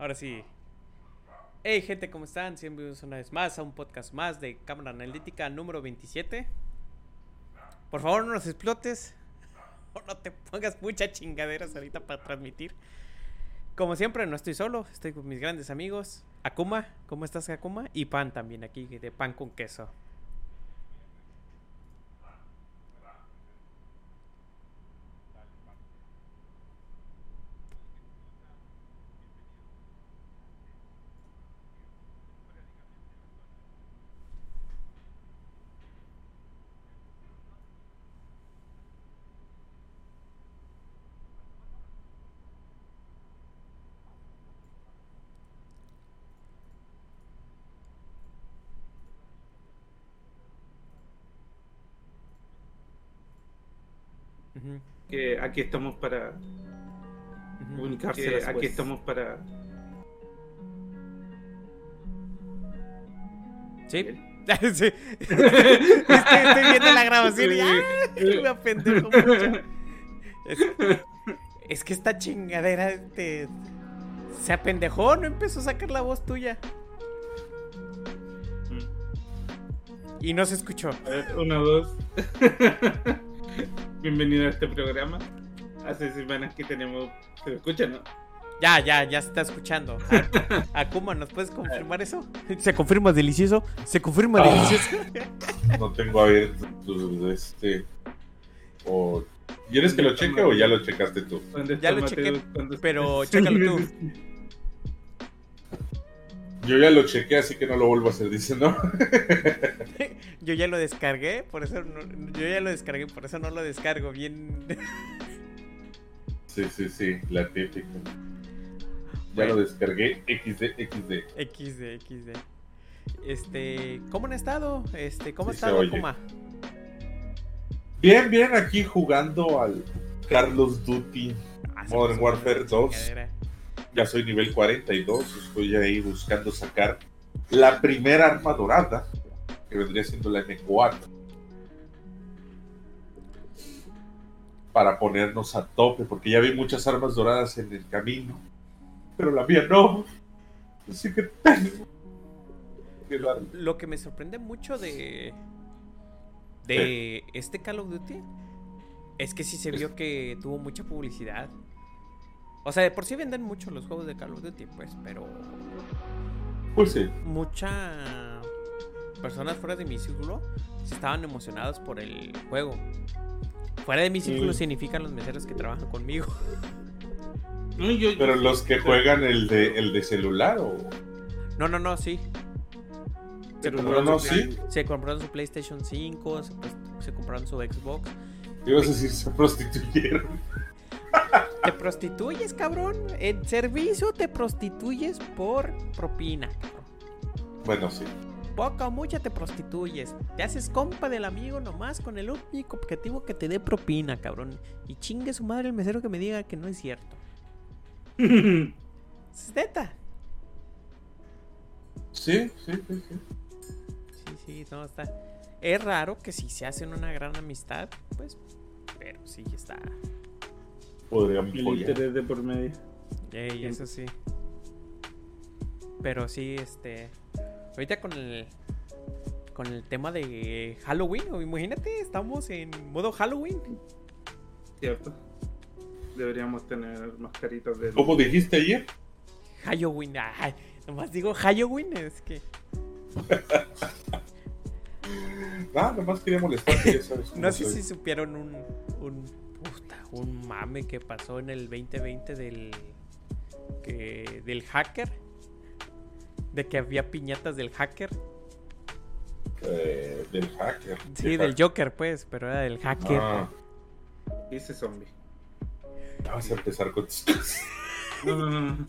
Ahora sí. Hey gente, ¿cómo están? Siempre una vez más a un podcast más de Cámara Analítica número 27. Por favor, no nos explotes. O no te pongas muchas chingaderas ahorita para transmitir. Como siempre, no estoy solo, estoy con mis grandes amigos. Akuma, ¿cómo estás, Akuma? Y Pan también aquí, de pan con queso. Que aquí estamos para comunicarse, aquí estamos para... Sí. sí. estoy, viendo la grabación y me apendejo mucho. Es, que esta chingadera te, se apendejó, no empezó a sacar la voz tuya. Mm. Y no se escuchó. A ver, una, dos. Bienvenido a este programa. Hace semanas que tenemos. ¿Se escucha, no? Ya, ya, ya se está escuchando. Akuma, ¿nos puedes confirmar eso? ¿Se confirma delicioso? ¿Se confirma ah. delicioso? no tengo abierto este. O... ¿Quieres que lo cheque o ya lo checaste tú? Ya lo chequé, pero chécalo tú. Yo ya lo chequé, así que no lo vuelvo a hacer, dice, ¿no? yo ya lo descargué, por eso no, yo ya lo descargué, por eso no lo descargo bien. sí, sí, sí, la típica. Ya lo descargué XD, XD. XD, XD. Este, ¿cómo han estado? Este, ¿cómo ha estado Kuma? Bien, bien, aquí jugando al Carlos Duty ah, Modern Warfare 2 ya soy nivel 42, estoy ahí buscando sacar la primera arma dorada, que vendría siendo la M4, para ponernos a tope, porque ya vi muchas armas doradas en el camino, pero la mía no. Así que Lo que me sorprende mucho de de este Call of Duty es que sí se vio que tuvo mucha publicidad. O sea, de por sí venden mucho los juegos de Call of Duty, pues, pero. Pues sí. Muchas personas fuera de mi círculo estaban emocionados por el juego. Fuera de mi círculo significan los meseros que trabajan conmigo. pero los que juegan el de, el de celular o. No, no, no, sí. Se compraron, su, ¿sí? se compraron su PlayStation 5, se, se compraron su Xbox. Ibas a decir, se prostituyeron. Te prostituyes, cabrón. En servicio te prostituyes por propina, Bueno, sí. Poca o mucha te prostituyes. Te haces compa del amigo nomás con el único objetivo que te dé propina, cabrón. Y chingue su madre el mesero que me diga que no es cierto. es neta. Sí, sí, sí, sí. Sí, sí, no, está. Es raro que si se hacen una gran amistad, pues, pero sí está podríamos El interés de por medio. Ey, eso sí. Pero sí, este. Ahorita con el. Con el tema de Halloween, imagínate, estamos en modo Halloween. Cierto. Deberíamos tener mascaritas de. ¿Cómo dijiste ayer? Halloween, ay, nomás digo Halloween, es que. ah, nomás quería molestar, no sé si supieron un, un un mame que pasó en el 2020 del, que, del hacker. De que había piñatas del hacker. Eh, del hacker. Sí, del Joker, pues, pero era del hacker. Ah. Ese zombie. Vamos a empezar con No, no, no.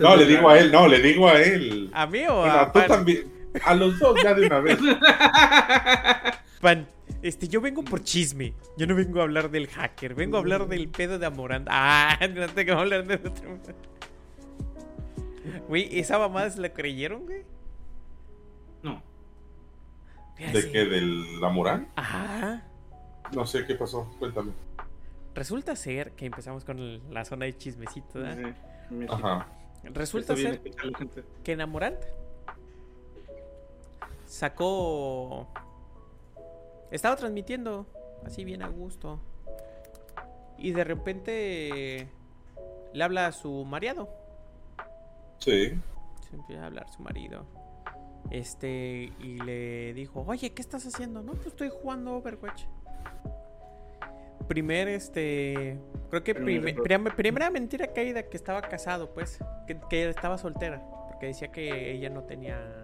No, le digo a él, no, le digo a él. ¿A mí o a tú también? A los dos ya de una vez. Pan, este, yo vengo por chisme. Yo no vengo a hablar del hacker. Vengo a hablar del pedo de Amoranda. Ah, no tengo que hablar de otro. Güey, ¿esa mamada se la creyeron, güey? No. ¿De qué? ¿Del Amorán? Ajá. No sé qué pasó. Cuéntame. Resulta ser que empezamos con la zona de chismecito, ¿verdad? Ajá. Resulta ser que enamorante sacó. Estaba transmitiendo así bien a gusto. Y de repente le habla a su marido. Sí. Se empieza a hablar su marido. Este, y le dijo, oye, ¿qué estás haciendo? No, pues estoy jugando Overwatch. Primer, este, creo que Primer primera mentira caída que estaba casado, pues, que, que estaba soltera, porque decía que ella no tenía,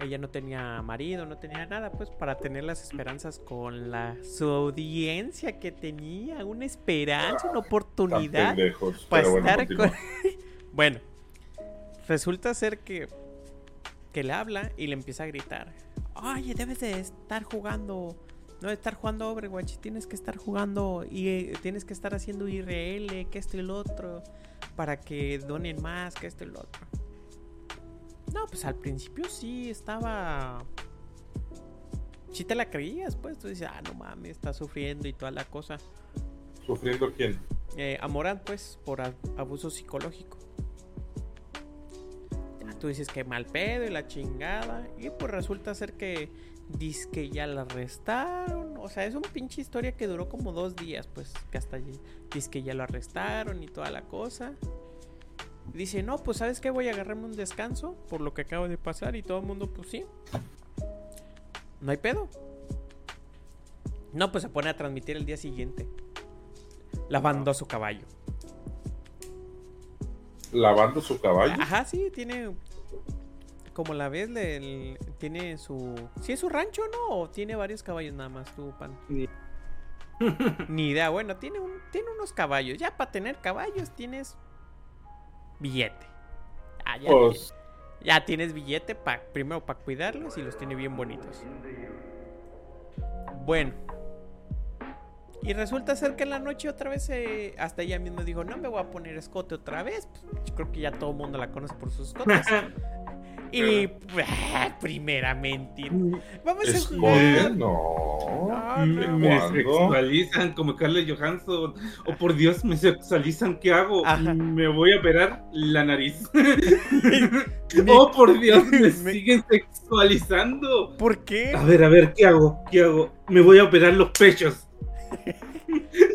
ella no tenía marido, no tenía nada, pues, para tener las esperanzas con la su audiencia que tenía, una esperanza, una Tan oportunidad pendejos. para bueno, estar continúa. con... bueno, resulta ser que que le habla y le empieza a gritar. Oye, debes de estar jugando, no de estar jugando Overwatch, tienes que estar jugando y eh, tienes que estar haciendo IRL, que esto y lo otro, para que donen más, que esto y lo otro. No, pues al principio sí estaba... Si te la creías, pues tú dices, ah, no mames, está sufriendo y toda la cosa. ¿Sufriendo quién? Eh, a Morán, pues, por abuso psicológico. Ya tú dices que mal pedo y la chingada. Y pues resulta ser que dice que ya la arrestaron. O sea, es una pinche historia que duró como dos días, pues, que hasta allí. Dice que ya lo arrestaron y toda la cosa. Dice, no, pues, ¿sabes qué? Voy a agarrarme un descanso por lo que acaba de pasar. Y todo el mundo, pues sí. No hay pedo. No, pues se pone a transmitir el día siguiente. Lavando a su caballo. Lavando su caballo. Ajá, sí, tiene. Como la ves, le- el- tiene su. ¿Sí es su rancho, no? ¿O tiene varios caballos nada más, tu pan? Ni- Ni idea. Bueno, tiene, un, tiene unos caballos. Ya para tener caballos tienes. Billete. Ah, ya, Pues, ya tienes billete pa, primero para cuidarlos y los tiene bien bonitos. Bueno. Y resulta ser que en la noche otra vez, eh, hasta ella misma dijo, no me voy a poner escote otra vez. Pues, yo creo que ya todo el mundo la conoce por sus escotes. y pues, primeramente, vamos a jugar. no. Ah, me, no. me ¿Cuándo? sexualizan como Scarlett Johansson. Oh, por Dios, me sexualizan. ¿Qué hago? Ajá. Me voy a operar la nariz. oh, por Dios, me Me- siguen sexualizando. ¿Por qué? A ver, a ver, ¿qué hago? ¿Qué hago? Me voy a operar los pechos.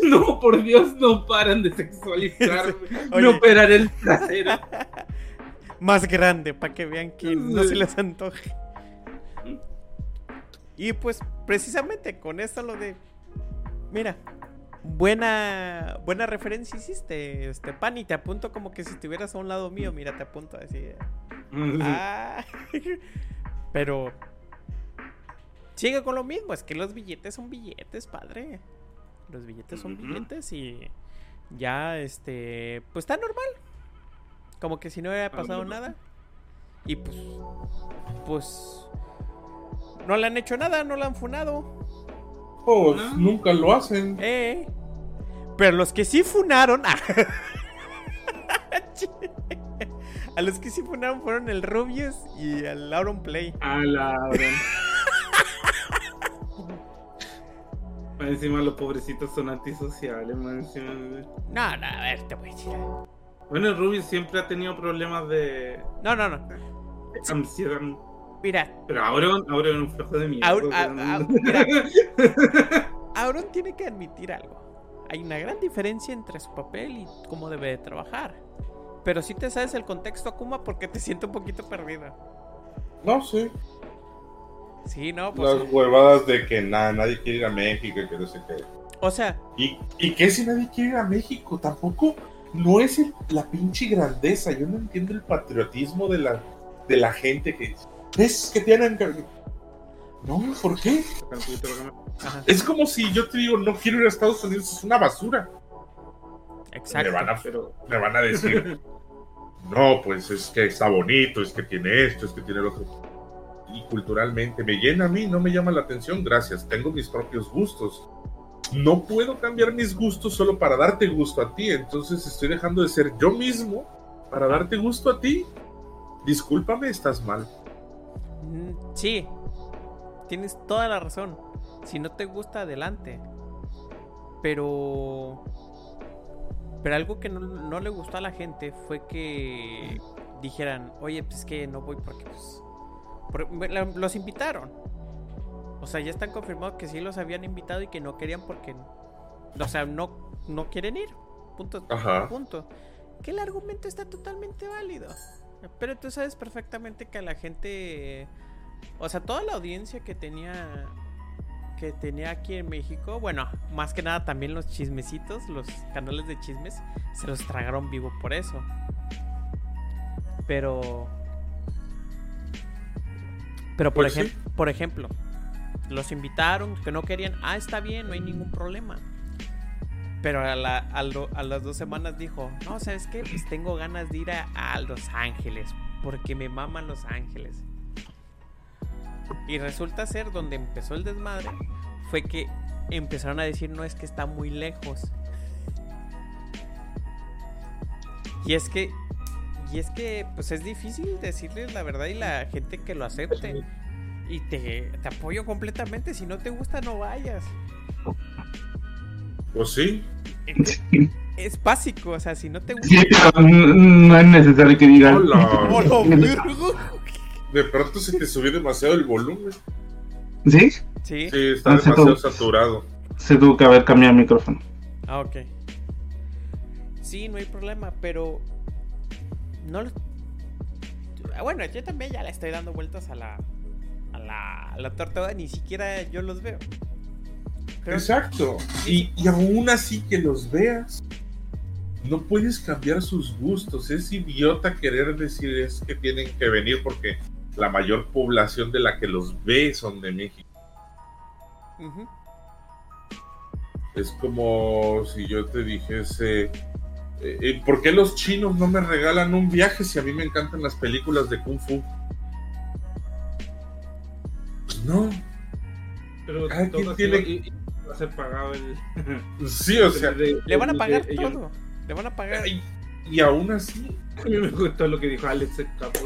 No, por Dios, no paran de sexualizarme. Oye. Me operaré el trasero. Más grande, para que vean que no se les antoje. Y pues precisamente con esto lo de... Mira, buena buena referencia hiciste, este pan, y te apunto como que si estuvieras a un lado mío, mira, te apunto así. de, Ah, pero sigue con lo mismo, es que los billetes son billetes, padre. Los billetes son billetes y ya este, pues está normal. Como que si no hubiera pasado nada. Y pues pues no le han hecho nada, no la han funado. Pues No. nunca lo hacen. Eh. Pero los que sí funaron. A los que sí funaron fueron el Rubius y el Auron Play. A la orden. Más Encima los pobrecitos son antisociales, más encima. No, no, a ver, te voy a decir. Bueno, el Ruby siempre ha tenido problemas de No, no, no. ansiedad. Mira, Pero ahora, ahora es un flojo de mierda. Auron tiene que admitir algo. Hay una gran diferencia entre su papel y cómo debe de trabajar. Pero sí te sabes el contexto Akuma porque te siento un poquito perdida. No sé. Sí, no, pues. Las huevadas de que nada, nadie quiere ir a México y que no sé qué. O sea, ¿Y, ¿Y qué si nadie quiere ir a México? Tampoco no es el- la pinche grandeza. Yo no entiendo el patriotismo de la, de la gente que ¿Ves que tienen que.? No, ¿por qué? Ajá, Es como si yo te digo, no quiero ir a Estados Unidos, es una basura. exacto. Me van, a, Pero me van a decir, no, pues es que está bonito, es que tiene esto, es que tiene lo otro. Y culturalmente me llena a mí, no me llama la atención, gracias. Tengo mis propios gustos. No puedo cambiar mis gustos solo para darte gusto a ti. Entonces estoy dejando de ser yo mismo para darte gusto a ti. Discúlpame, estás mal. Mm, Sí, tienes toda la razón. Si no te gusta, adelante. Pero Pero algo que no, le gustó a la gente fue que dijeran, oye, pues que no voy porque pues... los invitaron. O sea, ya están confirmados que sí los habían invitado y que no querían porque... O sea, no, no quieren ir. Punto. Punto. Que el argumento está totalmente válido. Pero tú sabes perfectamente que a la gente... O sea, toda la audiencia que tenía que tenía aquí en México, bueno, más que nada también los chismecitos, los canales de chismes, se los tragaron vivo por eso. Pero... Pero por, pues por ejemplo, los invitaron, que no querían, ah, está bien, no hay ningún problema. Pero a, las dos semanas dijo, no, ¿sabes qué? Pues tengo ganas de ir a Los Ángeles, porque me maman Los Ángeles. Y resulta ser donde empezó el desmadre fue que empezaron a decir no es que está muy lejos. Y es que y es que pues es difícil decirles la verdad y la gente que lo acepte. Y te, te apoyo completamente, si no te gusta no vayas. Pues sí. Es, básico, o sea, si no te gusta. Sí, pero no es necesario que digan. Hola. De pronto se te subió demasiado el volumen. ¿Sí? Sí. está demasiado saturado. Se tuvo que haber cambiado el micrófono. Ah, ok. Sí, no hay problema, pero. No ah, Bueno, yo también ya le estoy dando vueltas a la. A la, a la tortuga, ni siquiera yo los veo. Exacto. Y, y aún así que los veas, no puedes cambiar sus gustos. Es idiota querer decir es que tienen que venir porque la mayor población de la que los ve son de México. Es como si yo te dijese, eh, eh, ¿por qué los chinos no me regalan un viaje si a mí me encantan las películas de Kung Fu? Pues no. Pero todo tiene va a ser pagado el... Sí, o sea... le van a pagar todo. Le van a pagar. Y, aún así... A mí me gustó lo que dijo Alex, capo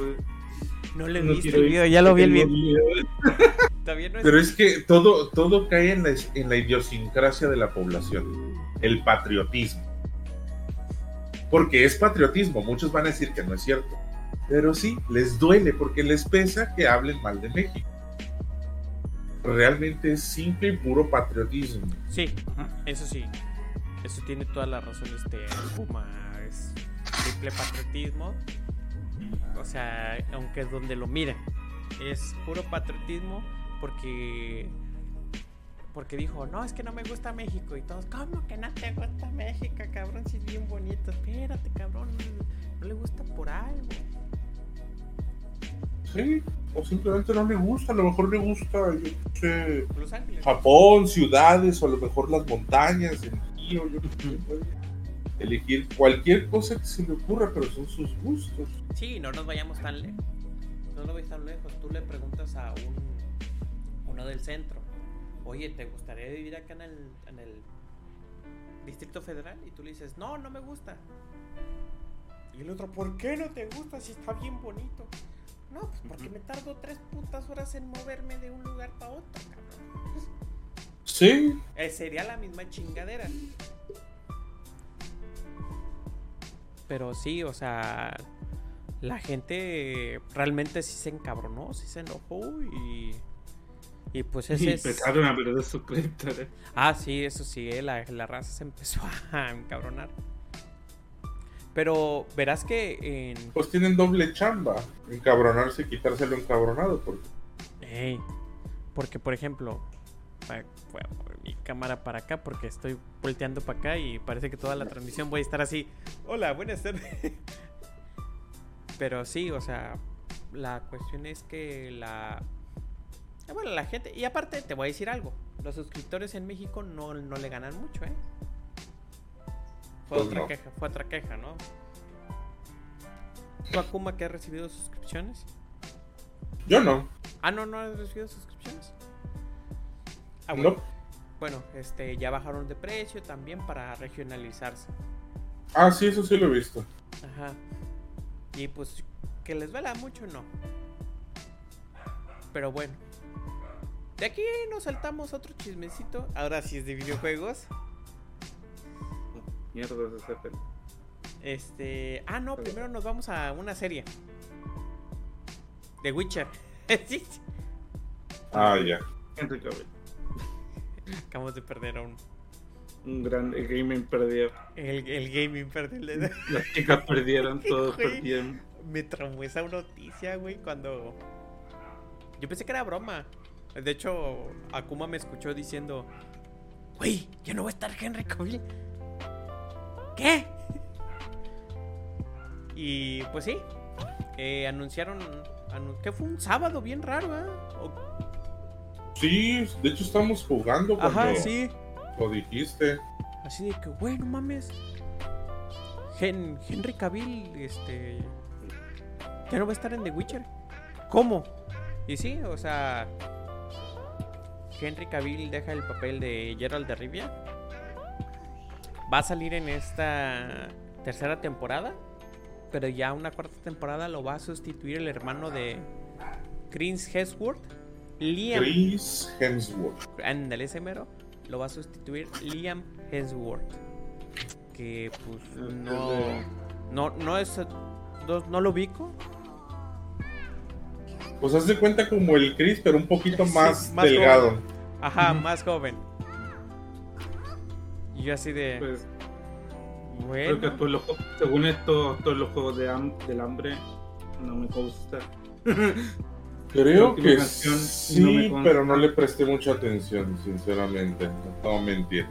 no le he visto el video, ya lo vi el video. Pero es que todo, todo cae en la, en la idiosincrasia de la población. El patriotismo. Porque es patriotismo. Muchos van a decir que no es cierto. Pero sí, les duele porque les pesa que hablen mal de México. Realmente es simple y puro patriotismo. Sí, eso sí. Eso tiene toda la razón este Puma. Es simple patriotismo o sea, aunque es donde lo miren, es puro patriotismo porque porque dijo, no, es que no me gusta México. Y todos, ¿cómo que no te gusta México, cabrón? Si es bien bonito. Espérate, cabrón, no, le gusta por algo. Sí, o simplemente no le gusta. A lo mejor le gusta, yo sé, Japón, ciudades, o a lo mejor las montañas, el río, yo elegir cualquier cosa que se le ocurra, pero son sus gustos. Sí, no nos vayamos tan lejos. No nos vayamos tan lejos. Tú le preguntas a un uno del centro, oye, ¿te gustaría vivir acá en el, en el Distrito Federal? Y tú le dices, no, no me gusta. Y el otro, ¿por qué no te gusta si está bien bonito? No, pues porque me tardo tres putas horas en moverme de un lugar para otro, cabrón. Sí. Eh, sería la misma chingadera. Pero sí, o sea, la gente realmente sí se encabronó, sí se enojó y. Y pues ese y empezaron a perder su ¿eh? Ah, sí, eso sí, eh, la, la, raza se empezó a encabronar. Pero verás que en... Pues tienen doble chamba, encabronarse y quitárselo encabronado. Porque... porque, por ejemplo, mi cámara para acá porque estoy volteando para acá y parece que toda la transmisión voy a estar así. Hola, buenas tardes. Pero sí, o sea, la cuestión es que la... Bueno, la gente... Y aparte, te voy a decir algo. Los suscriptores en México no, no le ganan mucho, ¿eh? Fue pues otra queja, fue otra queja, ¿no? ¿Tú, Akuma, que has recibido suscripciones? Yo no. Ah, no, no has recibido suscripciones. Ah, bueno. Bueno, este, ya bajaron de precio también para regionalizarse. Ah, sí, eso sí lo he visto. Ajá. Y pues que les vela mucho, no. Pero bueno. De aquí nos saltamos otro chismecito. Ahora sí es de videojuegos. Mierda es esa. Este. Ah, no, primero nos vamos a una serie. The Witcher. Sí, sí. Ah, ya. Henry Cavill. Acabamos de perder a un. Un gran el gaming perdió. El, el gaming perdió. Las chicas perdieron, todos Güey. perdieron. Me traumó esa noticia, güey, cuando. Yo pensé que era broma. De hecho, Akuma me escuchó diciendo: Güey, ya no va a estar Henry Cavill. ¿Qué? Y pues sí, eh, anunciaron. anu- que fue un sábado bien raro, ¿eh? O- Sí, de hecho estamos jugando cuando Ajá, sí. lo dijiste. Así de que, güey, no mames. Hen- Henry Cavill, este. Ya no va a estar en The Witcher. ¿Cómo? Y sí, o sea. Henry Cavill deja el papel de Gerald de Rivia. Va a salir en esta tercera temporada. Pero ya una cuarta temporada lo va a sustituir el hermano de Chris Hemsworth. Liam. Chris Hemsworth. Ándale, ese mero. Lo va a sustituir Liam Hemsworth. Que pues no. No, no es. No, no lo ubico. Pues haz de cuenta como el Chris, pero un poquito Sí, más, delgado. Ajá, más joven. Y yo así de. Pues creo que bueno. todos los según esto, todos los juegos de ham- del hambre no me gusta. Creo que sí, no pero no le presté mucha atención, sinceramente. No mentir.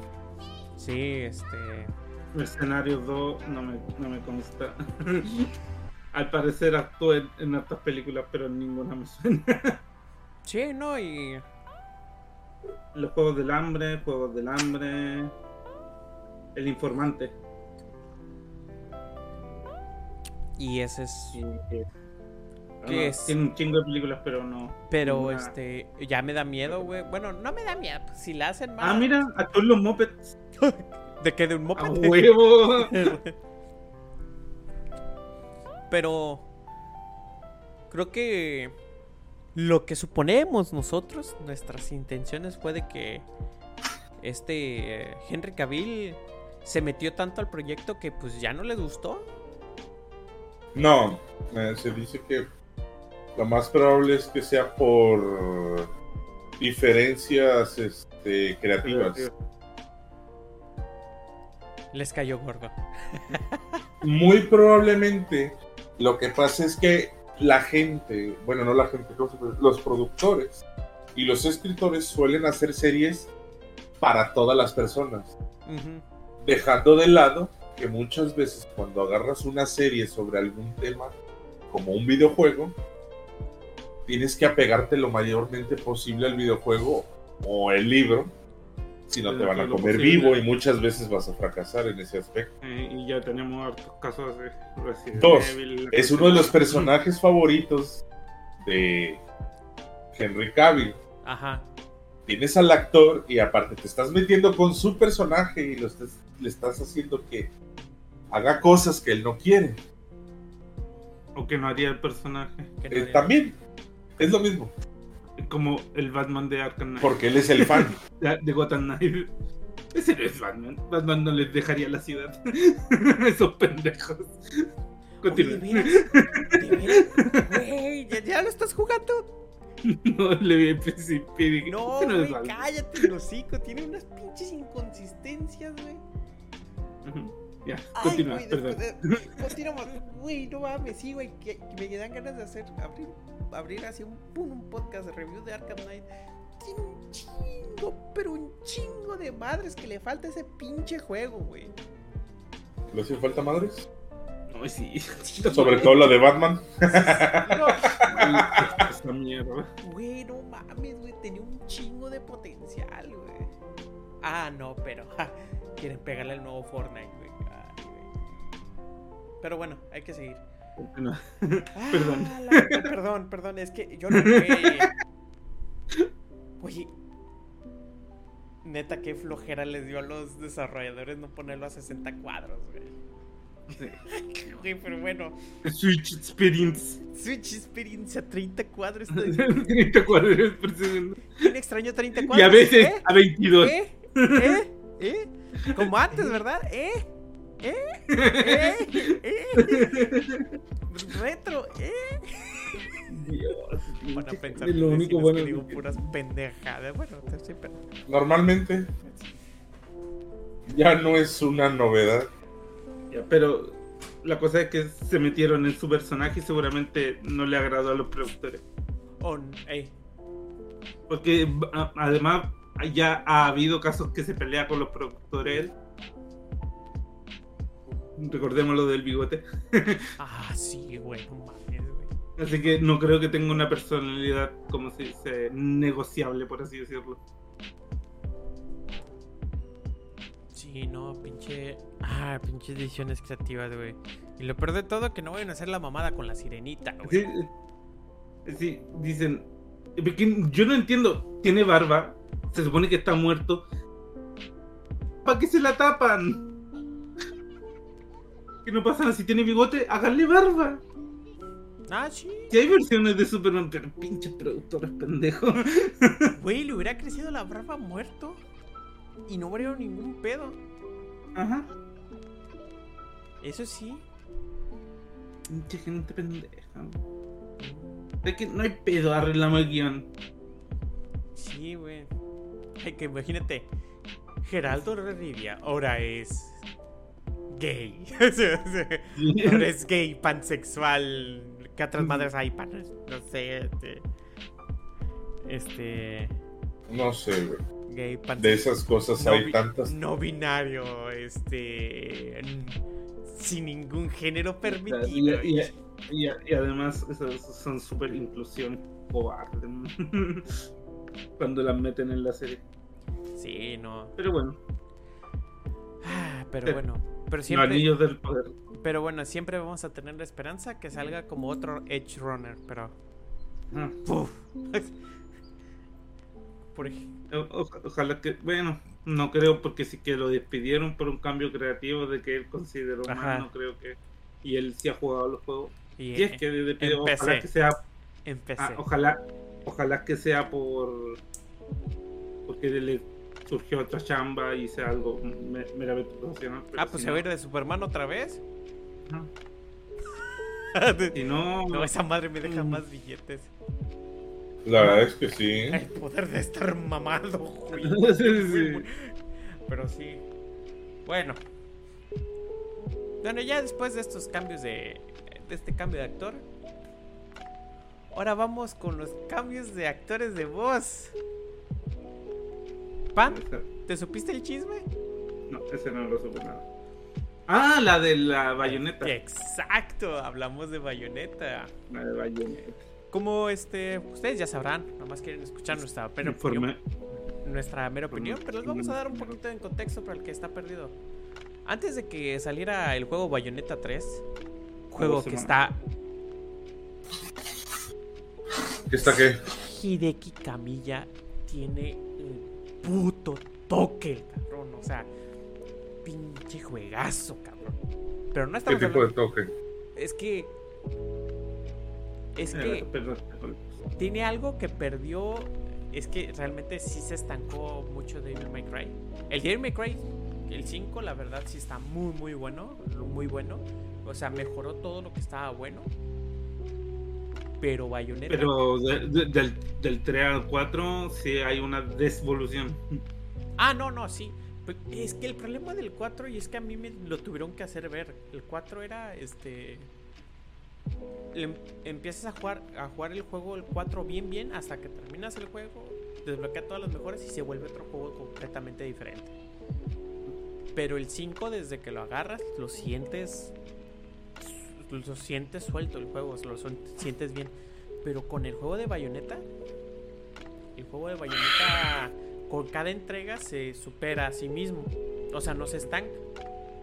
Sí, este. Mercenarios 2 no me, no me consta. Al parecer actúa en, en otras películas, pero en ninguna me suena. Sí, no, y. Los juegos del hambre, juegos del hambre. El informante. Y ese es. Y, eh, ¿Qué no, es? Tiene un chingo de películas, pero no. Pero ninguna- este. Ya me da miedo, güey. Bueno, no me da miedo. pues, Si la hacen mal. Ah, mira, actúa en los Muppets. ¿De qué? ¿De un ¡A moped? huevo! Pero creo que lo que suponemos nosotros, nuestras intenciones fue de que este eh, Henry Cavill se metió tanto al proyecto que pues ya no le gustó. No, eh, se dice que lo más probable es que sea por diferencias este, creativas. Les cayó gordo. Muy probablemente lo que pasa es que la gente, bueno, no la gente, los productores y los escritores suelen hacer series para todas las personas. Dejando de lado que muchas veces cuando agarras una serie sobre algún tema, como un videojuego, tienes que apegarte lo mayormente posible al videojuego o el libro, si no te van a comer posible. vivo y muchas veces vas a fracasar en ese aspecto. Eh, y ya tenemos hartos casos de Resident Dos. Evil. Es uno de los personajes favoritos de Henry Cavill. Ajá. Tienes al actor y aparte te estás metiendo con su personaje y lo estás- le estás haciendo que haga cosas que él no quiere. O que no haría el personaje. que no Eh, también es lo mismo, Como el Batman de Arkham Knight. porque él es el fan. De, Gotham Knight. Ese no es Batman. Batman no les dejaría la ciudad. Esos pendejos. Continúa. ¿de veras? ¿De veras? Güey, ¿ya, ya lo estás jugando? No le vi el principio No, "Este no güey, es Batman". cállate el hocico. Tiene unas pinches inconsistencias, güey. Ya, Ay, continúa, güey, perdón. después de- continuamos. Güey, no mames, sí, güey, que, que me dan ganas de hacer, abrir, abrir así un, un, un podcast de review de Arkham Knight. Tiene un chingo, pero un chingo de madres que le falta ese pinche juego, güey. ¿Le hace falta madres? No, sí. Sobre todo la de Batman. No, Esa mierda. güey, no mames, güey, tenía un chingo de potencial, güey. Ah, no, pero ja, quieren pegarle al nuevo Fortnite, güey. Ay, güey. Pero bueno, hay que seguir. Continúa. Ah, Perdón. la- perdón, perdón, es que yo no jugué. Oye, neta, qué flojera les dio a los desarrolladores no ponerlo a 60 cuadros, güey. Güey, pero bueno, Switch Experience. Switch Experience a 30 cuadros. está 30 cuadros por segundo. bien extraño 30 Y cuadros. a veces ¿eh? a 22. ¿Eh? ¿Eh? ¿Eh? Como antes, ¿verdad? ¿Eh? ¿Eh? ¿Eh? ¿Eh? Retro, ¿eh? Dios, Van a pensar es lo único bueno que digo puras pendejadas. Bueno, sí, pero... Normalmente ya no es una novedad. Ya, pero la cosa es que se metieron en su personaje y seguramente no le agradó a los productores. Oh, ey. Porque a- además ya ha habido casos que se pelea con los productores. Recordemos lo del bigote. Ah, sí, güey, no mames, güey. Así que no creo que tenga una personalidad, como se dice, negociable, por así decirlo. Sí, no, pinche. Ah, pinche decisiones creativas, güey. Y lo peor de todo, que no vayan a hacer la mamada con la sirenita, güey. Sí, eh, sí, dicen. Yo no entiendo. Tiene barba. Se supone que está muerto. ¿Para qué se la tapan? ¿Qué no pasa nada? Si tiene bigote, háganle barba. Ah, sí. Si hay versiones de Superman, pero pinches productores pendejos. Güey, le hubiera crecido la barba muerto. Y no hubiera ningún pedo. Ajá. Eso sí. Pinche gente pendeja. Es que no hay pedo, arreglamos el guion. Sí, güey. Ay, que imagínate. Geraldo Rivia ahora es. gay. Ahora es gay, pansexual. ¿Qué otras madres hay? Pan, no sé, este. Este. No sé, güey. Gay, De esas cosas no, hay tantas. no binario, este. Sin ningún género permitido. y- y- y además son súper inclusión cobarde. Cuando las meten en la serie. Sí, no. Pero bueno, Ah, Pero Eh, bueno. Pero los siempre. anillos del poder. Pero bueno, siempre vamos a tener la esperanza que salga como otro Edge Runner, pero. Ah. Por ej- o- o- ojalá que, bueno, no creo porque sí que lo despidieron por un cambio creativo de que él consideró mal, no creo que. Y él sí ha jugado los juegos. y es que despidió, empecé. ojalá que sea empecé. Ah, ojalá, ojalá que sea por porque le surgió otra chamba y sea algo me- meramente profesional. ah, pues si se va a no- ir de Superman otra vez. Ajá. Si no, no, esa madre me deja Mm. más billetes. La verdad es que sí. El poder de estar mamado, güey. Sí, sí. Pero sí. Bueno. Bueno, ya después de estos cambios de. de este cambio de actor. Ahora vamos con los cambios de actores de voz. ¿Pan? ¿Te supiste el chisme? no, ese no lo supe nada. Ah, la de la bayoneta. Exacto, hablamos de Bayonetta. La de bayoneta. Como este, ustedes ya sabrán, nomás quieren escuchar nuestra mera opinión, nuestra mera opinión, pero les vamos a dar un poquito de contexto para el que está perdido. Antes de que saliera el juego Bayonetta 3, juego ¿Cómo se que está ¿Qué está qué? Hideki Kamiya tiene el puto toque, cabrón, o sea, pinche juegazo, cabrón. Pero no ¿Qué estamos tipo de toque? es que es que tiene algo que perdió. Es que realmente sí se estancó mucho Devil May Cry. El Devil May Cry, el 5, la verdad sí está muy, muy bueno. Muy bueno. O sea, mejoró todo lo que estaba bueno. Pero Bayonetta. Pero de- de- del, del 3 al 4 sí hay una desvolución. Ah, no, no, sí. Es que el problema del 4, y es que a mí me lo tuvieron que hacer ver. El 4 era este. le em- empiezas a jugar, a jugar el juego el 4 bien, bien, hasta que terminas el juego, desbloquea todas las mejores y se vuelve otro juego completamente diferente. Pero el 5, desde que lo agarras, lo sientes. Lo sientes suelto el juego, lo sientes bien. Pero con el juego de Bayonetta, el juego de Bayonetta con cada entrega se supera a sí mismo. O sea, no se estanca.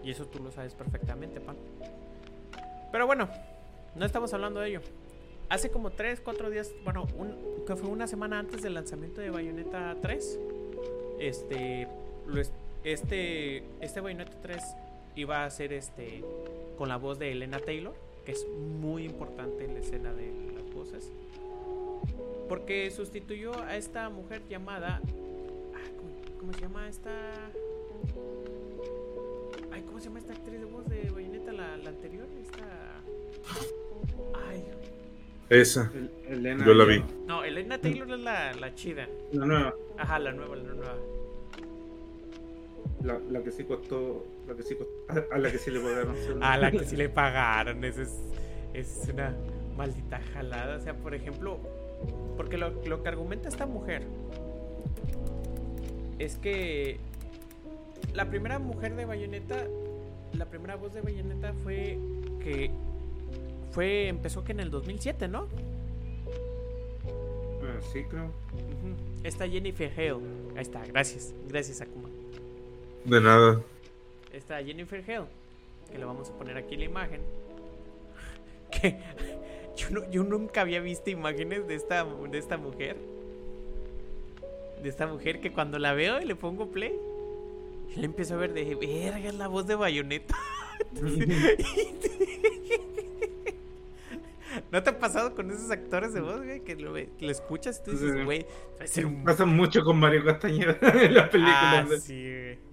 Y eso tú lo sabes perfectamente, pan. Pero bueno, no estamos hablando de ello. Hace como 3, 4 días, bueno, que fue una semana antes del lanzamiento de Bayonetta 3. Este, este, este Bayonetta 3 iba a ser este con la voz de Elena Taylor, que es muy importante en la escena de las voces. Porque sustituyó a esta mujer llamada. ah, ¿cómo, cómo se llama esta? Ay, ¿cómo ¿Cómo se llama esta actriz de voz de Bayonetta, la, la anterior? Esta. Ay. Esa. El- Elena, Yo la vi. No, Elena Taylor es la, la chida. La nueva. Ajá, la nueva, la nueva. La, la que sí costó. La que sí costó. A, a la que sí le pagaron. A la que sí le pagaron. Esa es, es una maldita jalada. O sea, por ejemplo, porque lo, lo que argumenta esta mujer es que la primera mujer de Bayonetta, la primera voz de Bayonetta fue que fue empezó que en el 2007, ¿no? Ah, sí, creo. Ujú. Está Jennifer Hale. Ahí está, gracias. Gracias, Akuma. De nada. Está Jennifer Hale. Que le vamos a poner aquí la imagen. Que yo, no- yo nunca había visto imágenes de esta, de esta mujer. De esta mujer que cuando la veo y le pongo play. Y le empiezo a ver de verga, es la voz de Bayonetta. ¿No te ha pasado con esos actores de voz, güey? Que lo, lo escuchas y tú dices, güey, un. Pasa mucho con Mario Castañeda en las películas. Ah, sí, güey.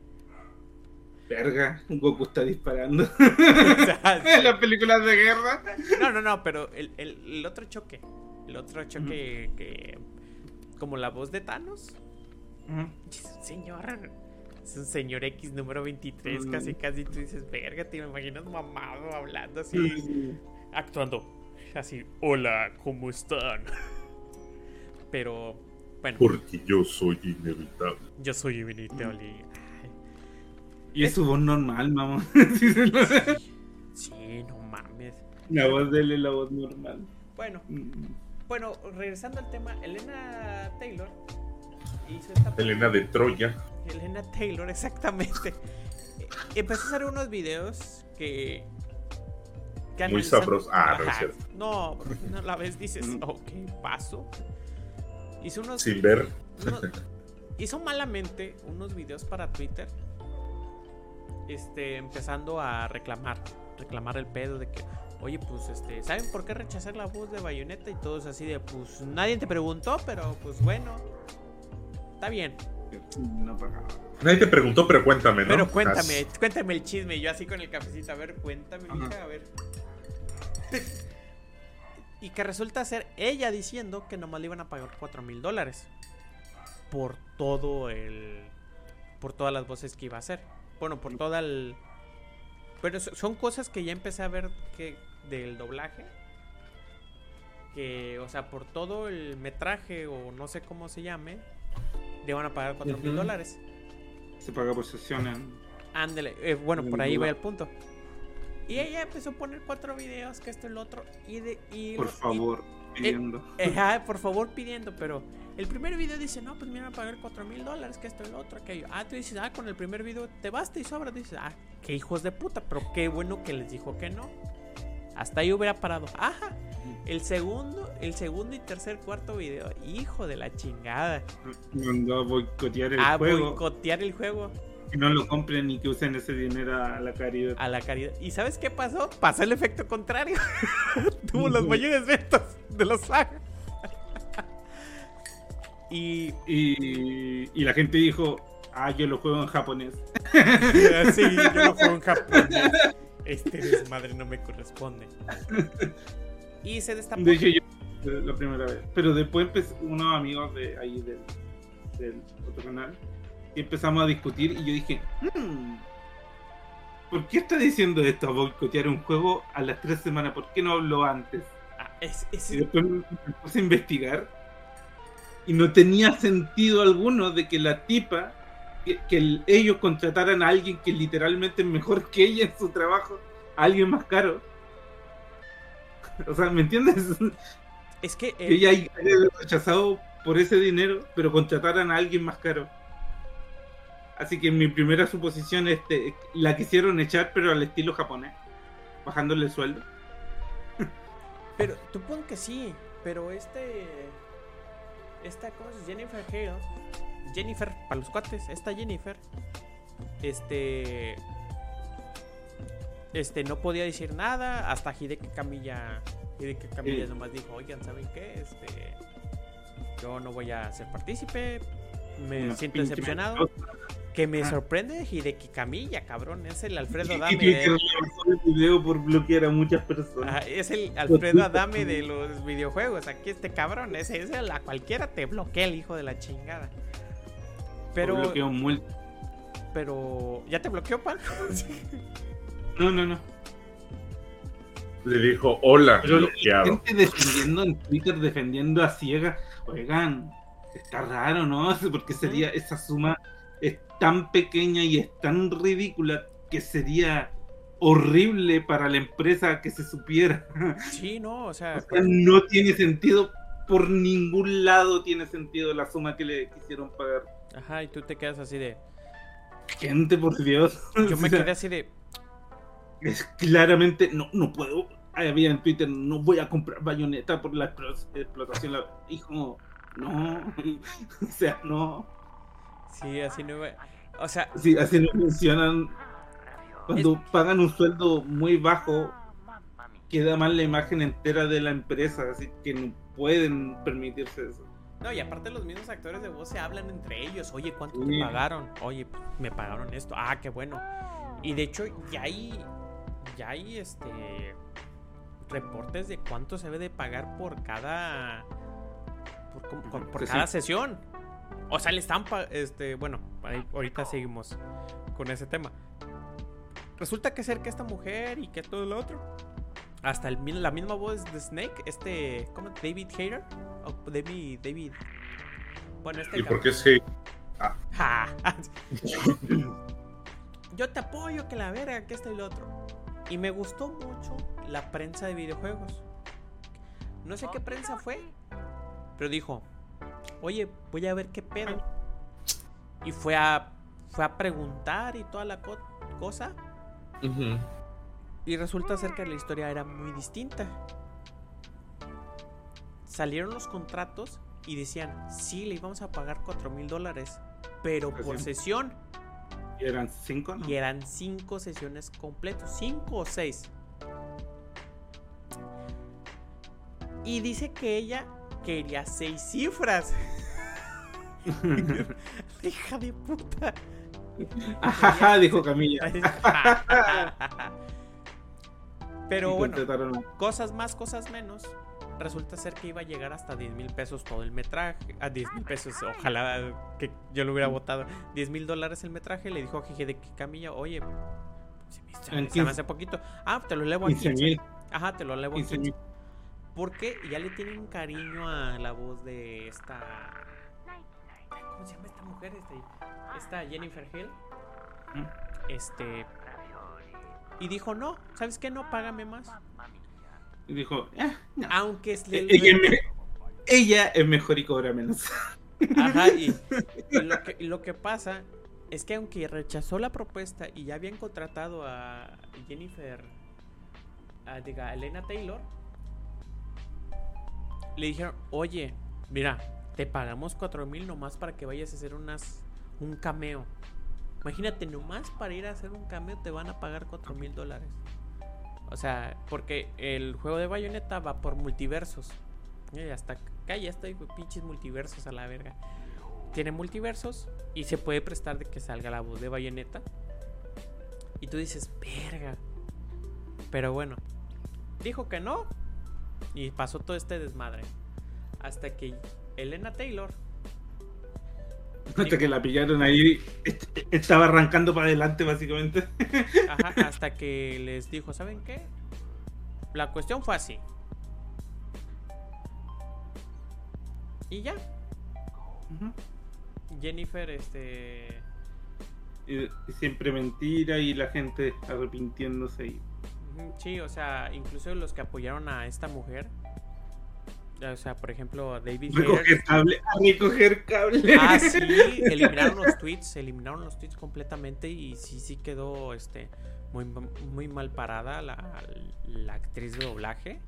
Verga, Goku está disparando. O sea, en las películas de guerra. No, no, no, pero el, el- el otro choque. El otro choque que. Como la voz de Thanos. Es un señor. Es un señor X número 23. Mm. Casi, casi tú dices, verga, te imaginas mamado hablando así. Actuando. Así, hola, ¿cómo están? Pero. Bueno, Porque yo soy inevitable. yo soy inevitable. Y es su voz normal, mamá. Sí, no mames. la voz de él es la voz normal. Bueno, Mm. bueno, regresando al tema, Elena Taylor hizo esta Elena de Troya. Elena Taylor, exactamente. Eh, Empezó a hacer unos videos que. que Muy analizan- sabrosos. Ah, no es cierto. No, no la ves, dices, Mm. ok, paso. Hizo unos. Sin ver. unos- hizo malamente unos videos para Twitter. Este, empezando a reclamar. Reclamar el pedo de que. Oye, pues, este, ¿saben por qué rechazar la voz de Bayonetta? Y todos así de, pues, nadie te preguntó, pero pues bueno. Está bien. No pagaba. Nadie te preguntó, pero cuéntame, ¿no? Pero cuéntame, cuéntame el chisme. Yo así con el cafecito. A ver, cuéntame, mija, a ver. y que resulta ser ella diciendo que nomás le iban a pagar 4 mil dólares. Por todo el. Por todas las voces que iba a hacer. Bueno, por toda el. Pero so- son cosas que ya empecé a ver que del doblaje. Que, o sea, por todo el metraje o no sé cómo se llame, le van a pagar 4 mil dólares. Se paga por sesiones. Ándale, eh, bueno, por ahí va el punto. Y ella empezó a poner cuatro videos, que esto y lo otro, y de... Y Por y- favor, pidiendo. eh, por favor pidiendo, pero el primer video dice, no, pues me van a pagar cuatro mil dólares, que esto y lo otro, aquello. Ah, tú dices, ah, con el primer video te basta y sobra. Dices, ah, qué hijos de puta, pero qué bueno que les dijo que no. Hasta ahí hubiera parado. Ajá. El segundo, el segundo y tercer, cuarto video, hijo de la chingada. Mandó a boicotear el a juego. boicotear el juego. Que no lo compren ni que usen ese dinero a la caridad. a la caridad. ¿Y sabes qué pasó? Pasó el efecto contrario. Tuvo los mayores ventas de la saga. Y Y, y la gente dijo, ah, yo lo juego en japonés. sí, yo lo juego en japonés. Este desmadre no me corresponde. Y se destapó. De hecho, yo la primera vez. Pero después empecé, unos amigos de ahí del, del otro canal y empezamos a discutir y yo dije, "Hmm, ¿por qué está diciendo esto? Boicotear un juego a las tres semanas. ¿Por qué no habló antes? Ah, es- es- Y después me puse a investigar y no tenía sentido alguno de que la tipa, que, que el- ellos contrataran a alguien que literalmente es mejor que ella en su trabajo, a alguien más caro. O sea, ¿me entiendes? es que Que eh, ella haya rechazado por ese dinero, pero contrataran a alguien más caro. Así que mi primera suposición es que la quisieron echar, pero al estilo japonés, bajándole el sueldo. Pero supongo que sí, pero este. Esta, ¿cómo llama? Jennifer Hale. Jennifer, para los cuates, esta Jennifer. Este. Este, no podía decir nada hasta Hideki Camilla. Hideki Camilla Sí. nomás dijo: Oigan, ¿saben qué? Este. Yo no voy a ser partícipe. Me Una siento decepcionado. mentirosa. Que me sorprende Hideki Camilla, cabrón. Es el Alfredo Y Adame. De- el video por bloquear a muchas personas. Es el Alfredo Adame de los videojuegos. Aquí este cabrón, ese, ese a cualquiera te bloquea el hijo de la chingada. Pero... Bloqueo muerto. pero, ¿ya te bloqueó, pan? No, no, no. Le dijo, hola, Pero bloqueado. gente defendiendo en Twitter, defendiendo a ciega. Oigan, está raro, ¿no? Porque sería esa suma es tan pequeña y es tan ridícula que sería horrible para la empresa que se supiera. Sí, no, o sea, O sea, no tiene sentido. Por ningún lado tiene sentido la suma que le quisieron pagar. ajá, y tú te quedas así de. Gente, por Dios. Yo me O sea, quedé así de. Es claramente, no, no puedo. Había en Twitter, no voy a comprar bayoneta por la explo- explotación. La- Hijo, no. O sea, no. Sí, así no iba- O sea, Sí, así no funcionan. Cuando pagan un sueldo muy bajo, queda mal la imagen entera de la empresa. Así que no pueden permitirse eso. no, y aparte los mismos actores de voz se hablan entre ellos. Oye, ¿cuánto Sí. te pagaron? Oye, me pagaron esto. Ah, qué bueno. Y de hecho, ya hay. Ya hay este. Reportes de cuánto se debe de pagar por cada. Por, cada sesión. O sea, le están. Este, bueno, ahí- ahorita seguimos con ese tema. Resulta que ser que esta mujer y que todo lo otro. Hasta el, la misma voz de Snake, este. ¿Cómo? David Hater. O David. David. Bueno, este. ¿Y por qué sí? Ja. Yo te apoyo que la verga, que esto y lo otro. Y me gustó mucho la prensa de videojuegos. No sé qué prensa fue, pero dijo, oye, voy a ver qué pedo. Y fue a, fue a preguntar y toda la co- cosa. Y resulta ser que la historia era muy distinta. Salieron los contratos y decían, sí, le íbamos a pagar 4 mil dólares, pero por Así. sesión. Y eran cinco, ¿no? Y eran 5 sesiones completas, 5 o 6. Y dice que ella quería 6 cifras. Hija de puta. Ajaja, dijo Camilla. Pero bueno, cosas más, cosas menos. Resulta ser que iba a llegar hasta 10 mil pesos todo el metraje. A 10 mil pesos, ojalá que yo lo hubiera votado. 10 mil dólares el metraje. Le dijo a Gigi de Camilla, oye, se me, se me- En se me 15. hace poquito. Ah, te lo elevo a 15 15. mil. Ajá, te lo elevo a 15 15. mil. Porque ya le tienen cariño a la voz de esta. ¿Cómo se llama esta mujer? Este, esta Jennifer Hill. Este. Y dijo, no, ¿sabes qué? No, págame más. Y dijo, "Ah, no". Aunque es Eh, ella, es me- ella es mejor y cobra menos. Ajá, y, y lo que, lo que pasa es que aunque rechazó la propuesta y ya habían contratado a Jennifer, a, diga, a Elena Taylor, le dijeron, oye, mira, te pagamos cuatro mil nomás para que vayas a hacer unas un cameo. Imagínate, nomás para ir a hacer un cameo te van a pagar cuatro mil dólares. O sea, porque el juego de Bayonetta va por multiversos. Y hasta acá ya estoy, pinches multiversos a la verga. Tiene multiversos y se puede prestar de que salga la voz de Bayonetta. Y tú dices, verga. Pero bueno, dijo que no. Y pasó todo este desmadre. Hasta que Elena Taylor. Hasta que la pillaron ahí, est- estaba arrancando para adelante básicamente. Ajá, hasta que les dijo, ¿saben qué? La cuestión fue así. Y ya, Jennifer, este. Y siempre mentira y la gente arrepintiéndose. Y... Sí, o sea, incluso los que apoyaron a esta mujer. O sea, por ejemplo, David Recoger cable, a recoger cable. Ah, sí, eliminaron los tweets, eliminaron los tweets completamente y sí, sí quedó este muy, muy mal parada la, la actriz de doblaje,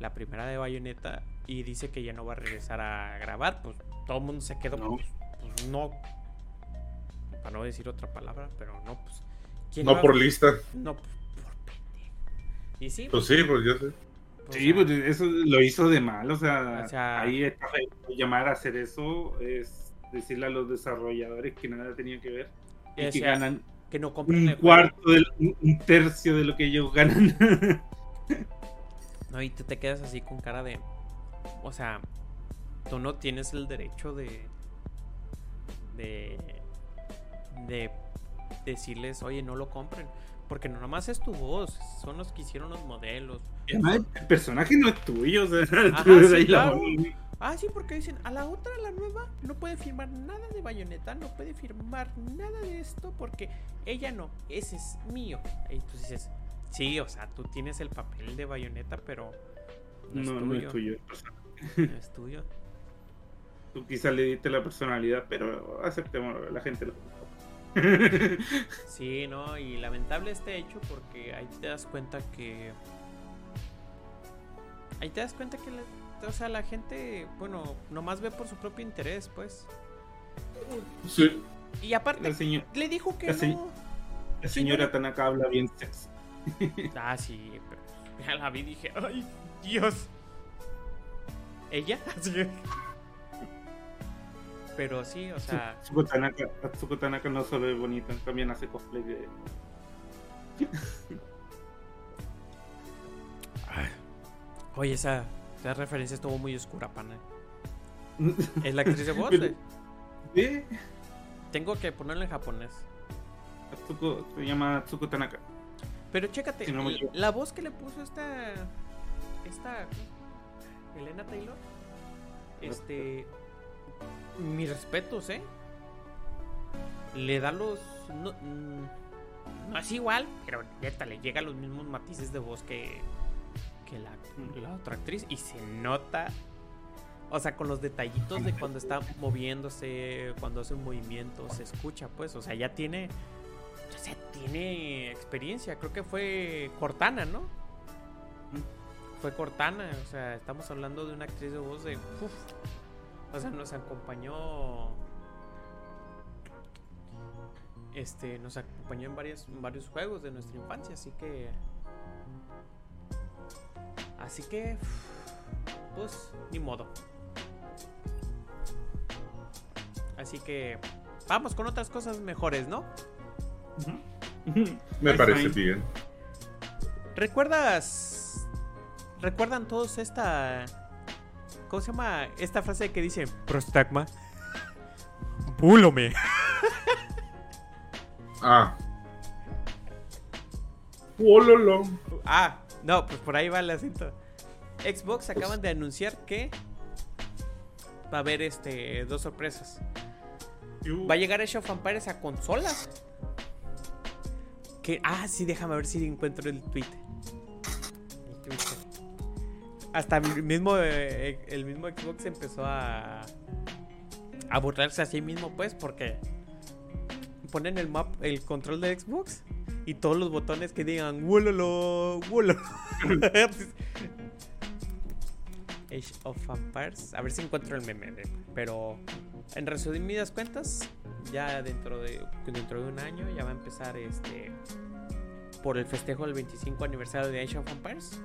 la primera de Bayonetta, y dice que ya no va a regresar a grabar, pues todo el mundo se quedó, No. pues, pues, no, para no decir otra palabra, pero no, pues. ¿quién No por lista. No, pues. Y sí, Pues sí, pues yo sé. o Sí, sea, pues eso lo hizo de mal, o sea, O sea- ahí está feo. llamar a hacer eso es decirle a los desarrolladores que nada tenía que ver. y que ganan que no un cuarto, un tercio de lo que ellos ganan. no, y tú te quedas así con cara de. O sea, tú no tienes el derecho de. de. de decirles, oye, no lo compren. Porque no nomás es tu voz, son los que hicieron los modelos. el personaje no es tuyo, o sea, Ah, sí, porque dicen, a la otra, la nueva, no puede firmar nada de bayoneta, no puede firmar nada de esto porque ella no, ese es mío. Y tú dices, sí, o sea, tú tienes el papel de bayoneta, pero no, es tuyo. No es tuyo. No es tuyo. Tú quizás le diste la personalidad, pero aceptemos, la gente lo Sí, no, y lamentable este hecho porque ahí te das cuenta que. Ahí te das cuenta que o sea, la gente, bueno, nomás ve por su propio interés, pues. Sí. Y aparte, le dijo que la no. La señora Tanaka habla bien sexy. Ah, sí, pero ya la vi y dije, ¡ay, Dios! ¿Ella? Pero sí, o sea. Atsuko Tanaka, Tanaka no solo es bonita, también hace cosplay de. Oye, esa, esa referencia estuvo muy oscura, pana. ¿Es la actriz de voz? ¿Sí? Tengo que ponerlo en japonés. Atsuko, se llama Atsuko Tanaka. Pero chécate, la voz que le puso esta. Esta. Elena Taylor. Este. Mis respetos, ¿eh? Le da los. No, mm, no es igual, pero neta, le llega los mismos matices de voz que. Que la, la otra actriz. Y se nota o sea, con los detallitos de cuando está moviéndose, cuando hace un movimiento, se escucha, pues. O sea, ya tiene. O sea, tiene experiencia. Creo que fue Cortana, ¿no? Fue Cortana. O sea, estamos hablando de una actriz de voz de. O sea, nos acompañó. Este, nos acompañó en, varios, en varios juegos de nuestra infancia, así que. Así que. Pues, ni modo. Así que vamos con otras cosas mejores, ¿no? Me parece bien. ¿Recuerdas? ¿Recuerdan todos esta. ¿Cómo se llama? Esta frase que dice Prostagma. Púlome. Ah. Pololo. Ah, no, pues por ahí va el asunto. Xbox acaban de anunciar que va a haber este dos sorpresas. Va a llegar Age of Empires a consolas. Que, ah, sí, déjame ver si encuentro el tweet. Hasta el mismo, eh, el mismo Xbox empezó a, a burlarse a sí mismo, pues, porque ponen el map, el control de Xbox y todos los botones que digan wololo, wololo. Age of Empires. A ver si encuentro el meme, pero en resumidas cuentas, ya dentro de, dentro de un año ya va a empezar este por el festejo del 25 aniversario de Age of Empires.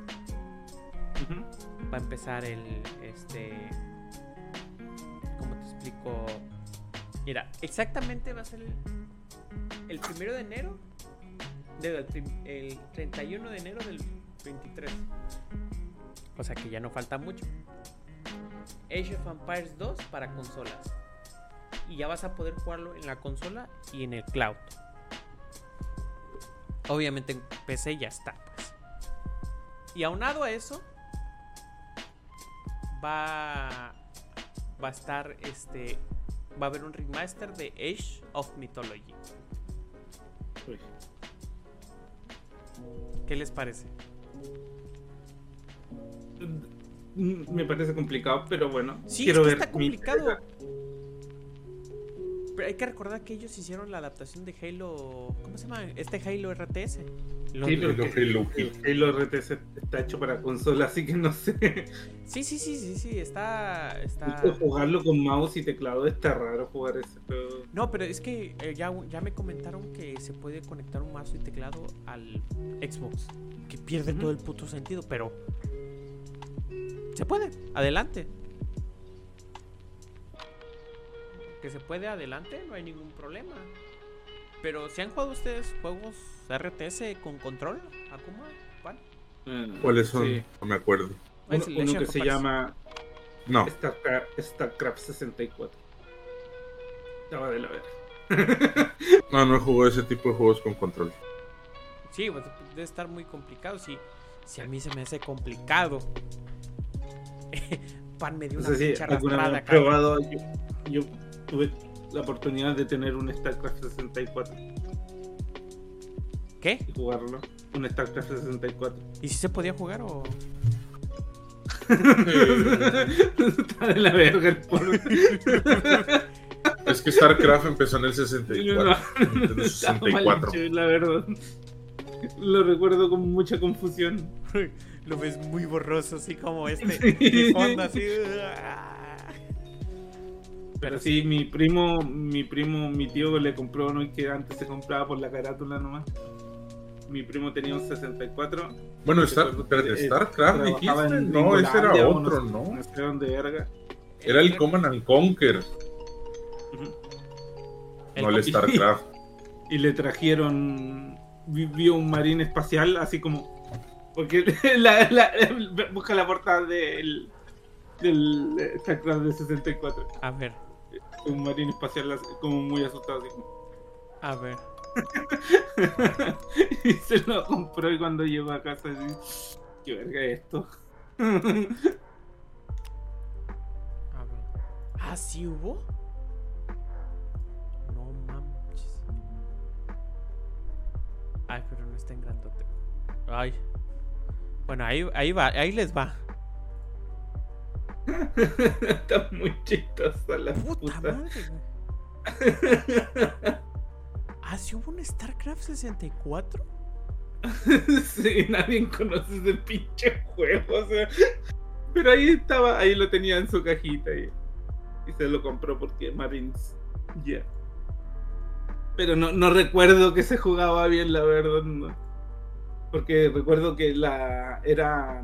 Va a empezar el este ¿cómo te explico? Mira, exactamente va a ser el, primero de enero el 31 de enero del 23. O sea que ya no falta mucho. Age of Empires 2 para consolas y ya vas a poder jugarlo en la consola y en el cloud. Obviamente en PC ya está, pues. Y aunado a eso, va, va a estar este. Va a haber un remaster de Age of Mythology. ¿Qué les parece? Mm, me parece complicado, pero bueno. Sí, quiero ver está complicado. Pero hay que recordar que ellos hicieron la adaptación de Halo. ¿Cómo se llama? Este Halo RTS. sí, pero Halo, Halo RTS está hecho para consola, así que no sé. Sí, sí, sí, sí, sí, está. está... Jugarlo con mouse y teclado está raro jugar ese No, pero es que eh, ya, ya me comentaron que se puede conectar un mouse y teclado al Xbox. Que pierde todo el puto sentido, pero. Se puede, adelante. Que se puede adelante, no hay ningún problema. Pero si han jugado ustedes juegos RTS con control, Akuma, ¿cuál? Eh, ¿Cuáles son? No me acuerdo. Uno, uno que se llama no. Starcraft, Starcraft 64. Estaba de la verga. no, no jugó ese tipo de juegos con control. Sí, pues, debe estar muy complicado. Si, si a mí se me hace complicado. Pan me dio una sí, arrastrada probado, yo, yo tuve la oportunidad de tener un StarCraft 64. ¿Qué? Y jugarlo. Un StarCraft 64. ¿Y si se podía jugar o.? Está de la verga el polvo. Es que StarCraft empezó en el 64. en el 64. la verdad. Lo recuerdo con mucha confusión. Lo ves muy borroso, así como este. Sí. fondo, así. Pero sí, mi primo, mi primo, mi tío le compró uno que antes se compraba por la carátula nomás. Mi primo tenía un 64. Bueno, Star, pero StarCraft dijiste. No, ese era otro, ¿no? No sé dónde verga. Era el Command and Conquer. No el StarCraft. Y, le trajeron. Vio un marín espacial, así como. Porque la, la, busca la portada del. del StarCraft de 64. A ver un marín espacial como muy asustado. Así A ver. y se lo compró y cuando llegó a casa así, ¿qué verga es esto? a ver. ¿Ah, sí hubo? No mames. Ay, pero no está en grandote. Ay. Bueno, ahí, ahí va, ahí les va. Está muy chistosa la puta, madre, ¿Ah, sí hubo un StarCraft 64? sí, nadie conoce ese pinche juego, o sea. Pero ahí estaba, ahí lo tenía en su cajita y, y se lo compró porque Marines. Ya. Pero no, no recuerdo que se jugaba bien, la verdad. No. Porque recuerdo que la era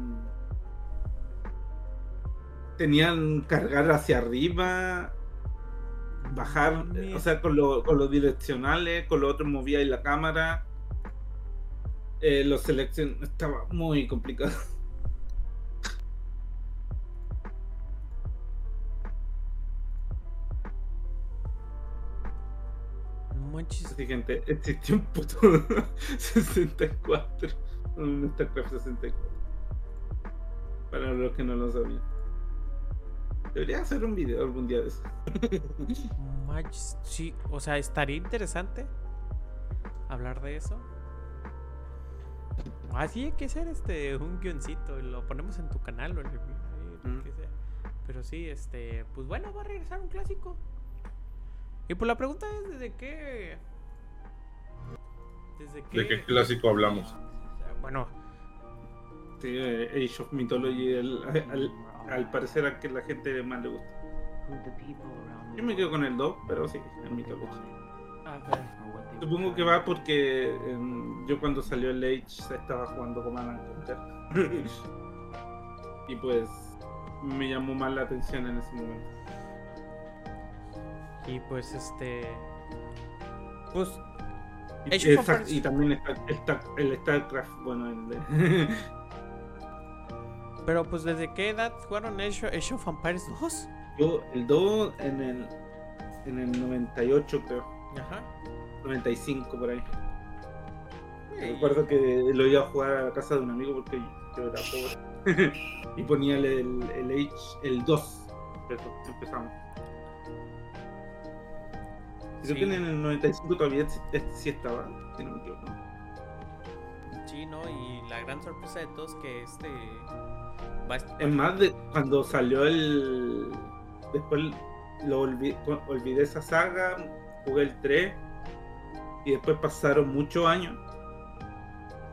tenían cargar hacia arriba, bajar, o sea, con, con los direccionales, con lo otro movía y la cámara. Eh, los selección estaba muy complicado. Manches. Así, gente, existió un puto 64. Un StarCraft 64. Para los que no lo sabían. Debería hacer un video algún día de eso. sí, o sea, estaría interesante hablar de eso. Así hay que hacer este un guioncito, lo ponemos en tu canal o en el Pero sí, este, pues bueno, va a regresar un clásico. Y pues la pregunta es desde qué desde qué ¿De qué clásico hablamos? Bueno, sí, eh, Age of Mythology el, al parecer a que la gente más le gusta. Yo me quedo con el 2, pero sí, en mi top Supongo que va porque yo cuando salió el Age estaba jugando Command Conquer. y pues me llamó más la atención en ese momento. Y pues este. Pues. Y, y también está, el StarCraft, bueno, el Pero pues ¿desde qué edad jugaron Age, of Empires 2? Yo el 2 en el, en el 98 creo. Ajá. 95 por ahí. Recuerdo que lo iba a jugar a la casa de un amigo porque yo era pobre. y ponía el, el, Age, el 2. Empezamos. Creo que en el 95 todavía sí, estaba, si no me equivoco. Sí, ¿no? Y la gran sorpresa de todos que este es más, de, cuando salió el. Después lo olvidé, esa saga, jugué el 3 y después pasaron muchos años.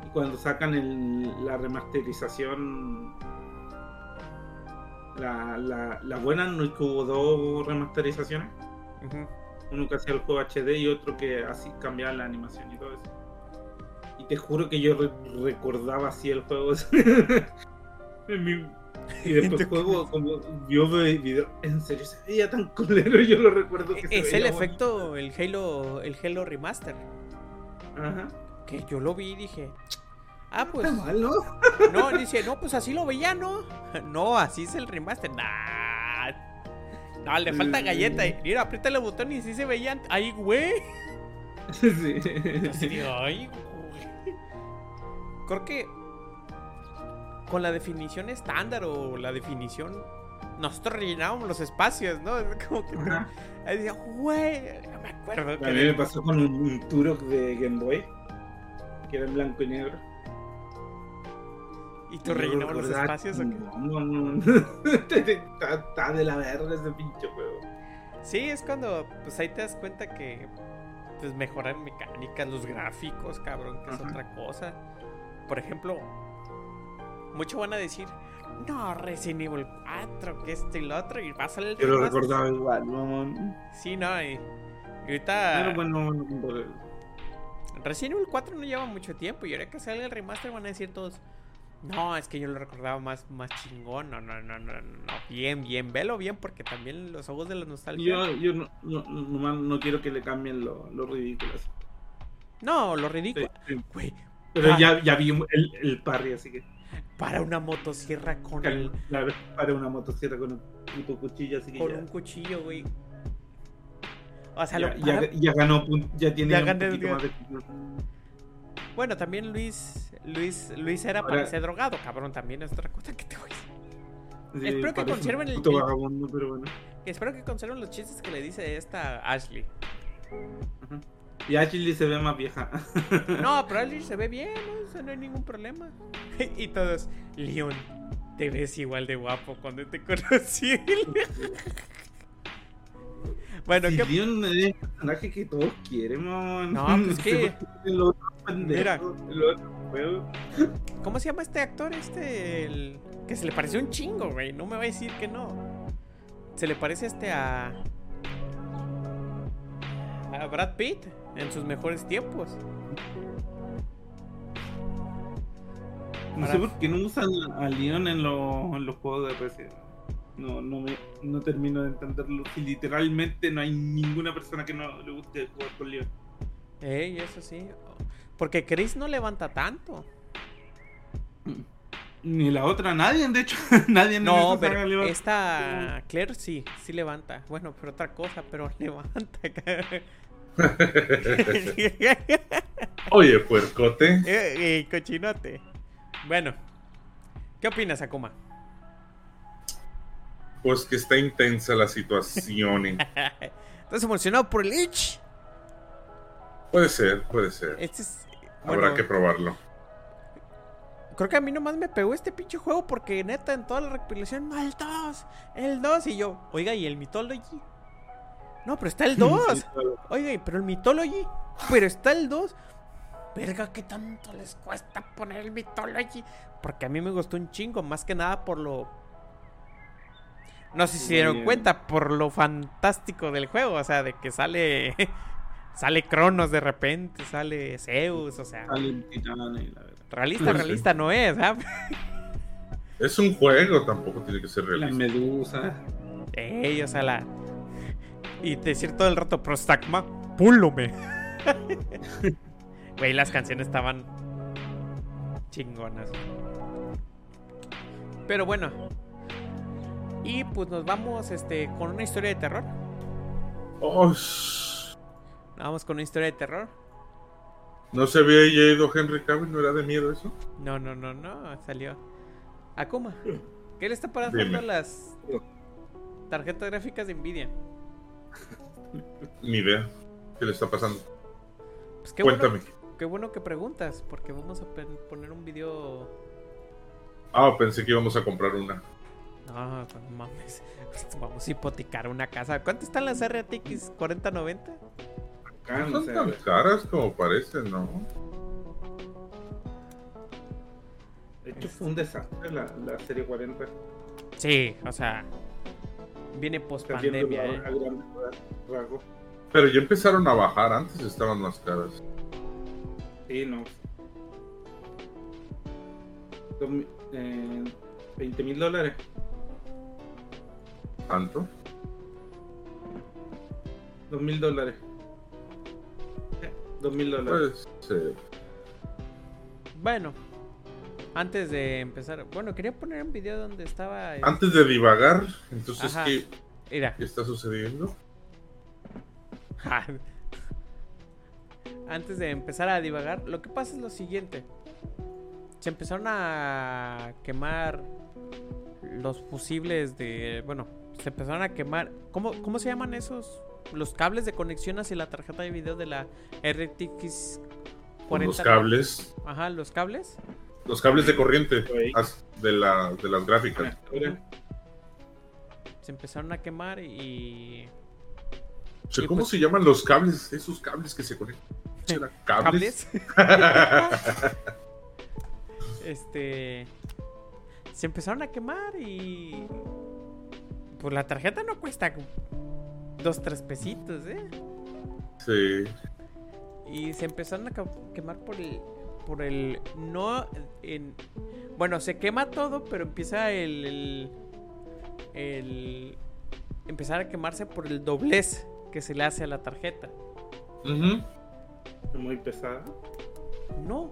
Y cuando sacan el, la remasterización, la, la, la, buena, no es que hubo dos remasterizaciones. Uno que hacía el juego HD y otro que así cambiaba la animación y todo eso. Y te juro que yo recordaba así el juego. en mi, Y después el juego, como yo veo video, en serio se veía tan culero, yo lo recuerdo que se Es veía el bonito. efecto, el Halo, el Halo Remaster. Ajá. Que yo lo vi y dije. Ah, pues. Está mal, ¿no? No, dice, no, pues así lo veía, ¿no? No, así es el remaster. Nah. No, le falta galleta. Mira, aprieta el botón y sí se veían. Ay, güey. Sí. Así digo, ay, güey. Creo que con la definición estándar o la definición, nosotros rellenábamos los espacios, ¿no? Es como que. Ajá. Ahí decía, güey. No me acuerdo. que A mí me pasó con un, un Turok de Game Boy, que era en blanco y negro. ¿Y tú rellenabas los espacios o qué? No, no, no. está, está de la verga ese pinche juego. Sí, es cuando pues ahí te das cuenta que pues mejorar mecánicas, los gráficos, cabrón, que es otra cosa. Por ejemplo, muchos van a decir, no, Resident Evil 4, que esto y lo otro, y va a salir el Yo lo remaster". recordaba igual, mamón. Sí, no, y, y ahorita Pero bueno, Resident Evil 4 no lleva mucho tiempo, y ahora que sale el remaster van a decir todos, no, es que yo lo recordaba más, más chingón, no, no, no, no, no, bien, bien, velo bien, porque también los ojos de la nostalgia. yo, yo no, no, nomás no quiero que le cambien lo, lo ridículos. No, lo Sí, ridículo. sí. Güey, Pero Ah. ya, ya vi el, el parry, así que. Para una motosierra con el Claro, para una motosierra con un puto cuchillo, así que con ya, un cuchillo, güey. O sea, ya, lo ya, para- ya ganó, pun- ya tiene Ya un gané poquito más de Bueno, también Luis Luis Luis era Ahora- para ser drogado, cabrón, también es otra cosa que te voy a. Sí, Espero que conserven el- vagabundo, pero bueno. Espero que conserven los chistes que le dice esta Ashley. Ajá. Y Ashley se ve más vieja. No, pero Ashley se ve bien, ¿no? O sea, no hay ningún problema. y todos, Leon, te ves igual de guapo cuando te conocí. bueno, Si ¿qué Leon es el personaje que todos quieren, mamón. No, pues, otros juegos. ¿Cómo se llama este actor? Este, el que se le pareció un chingo, güey. No me va a decir que no. Se le parece este a. a Brad Pitt en sus mejores tiempos. No sé por qué no usan a Leon en, lo- en los juegos de Resident. No, no, me, no termino de entenderlo. Si literalmente no hay ninguna persona que no le guste jugar con Leon. Ey, eso sí. Porque Chris no levanta tanto. Ni la otra, nadie, de hecho. nadie No, pero esta Claire sí, sí levanta. Bueno, pero otra cosa, pero levanta. Oye, puercote. Eh, eh, cochinote. Bueno, ¿qué opinas, Akuma? Pues que está intensa la situación. eh. ¿Estás emocionado por el Itch? Puede ser, puede ser. Este es. Habrá que probarlo. Creo que a mí nomás me pegó este pinche juego porque neta en toda la recopilación, no, el 2, el 2. Y yo, oiga, ¿y el Mythology? No, pero está el 2. Sí, claro. Oiga, pero el Mythology, pero está el 2. Verga, ¿qué tanto les cuesta poner el Mythology? Porque a mí me gustó un chingo, más que nada por lo. No sé si se dieron cuenta, por lo fantástico del juego. O sea, de que sale. sale Cronos de repente, sale Zeus, o sea. Sale el titán y la verdad. Realista, realista no es, ¿ah? Es un juego, tampoco tiene que ser La realista. medusa. Ey, o sea, la. Y decir todo el rato, Prostagma, púlome. Güey, las canciones estaban chingonas. Pero bueno. Y pues nos vamos este con una historia de terror. Oh, Vamos con una historia de terror. ¿No se había ido Henry Cavill? ¿No era de miedo eso? No, no, no, no, salió. Akuma, ¿qué le está pasando a las tarjetas gráficas de Nvidia? Ni idea. ¿Qué le está pasando? Pues qué bueno, Cuéntame. qué bueno que preguntas, porque vamos a poner un video Ah, pensé que íbamos a comprar una. No, no mames. Vamos a hipotecar una casa. ¿Cuánto están las RTX 4090? Acá No no son sé. tan caras como parecen, ¿no? De hecho, fue un desastre la, la serie 40. Sí, o sea, viene post pandemia, eh. Pero ya empezaron a bajar, antes estaban más caras. Sí, no. Eh, 20 mil dólares. ¿Cuánto? 2 mil dólares. 2 mil dólares. Pues, sí. Bueno, antes de empezar, bueno, quería poner un video donde estaba. Antes de divagar, entonces, Ajá. ¿qué, Mira, qué está sucediendo? antes de empezar a divagar, lo que pasa es lo siguiente: se empezaron a quemar los fusibles de. Bueno, se empezaron a quemar. ¿Cómo, cómo se llaman esos? Los cables de conexión hacia la tarjeta de video de la RTX 40. Con los cables. Ajá, los cables. Los cables de corriente de, la, de las gráficas. Se empezaron a quemar y. Y ¿Cómo pues- se llaman los cables? Esos cables que se conectan. ¿Será ¿Cables? cables. este. Se empezaron a quemar y. Pues la tarjeta no cuesta dos, tres pesitos, ¿eh? Sí. Y se empezaron a quemar por el. Por el. No. En, bueno, se quema todo, pero empieza el. El. el- empezar a quemarse por el doblez que se le hace a la tarjeta. Es muy pesada. No.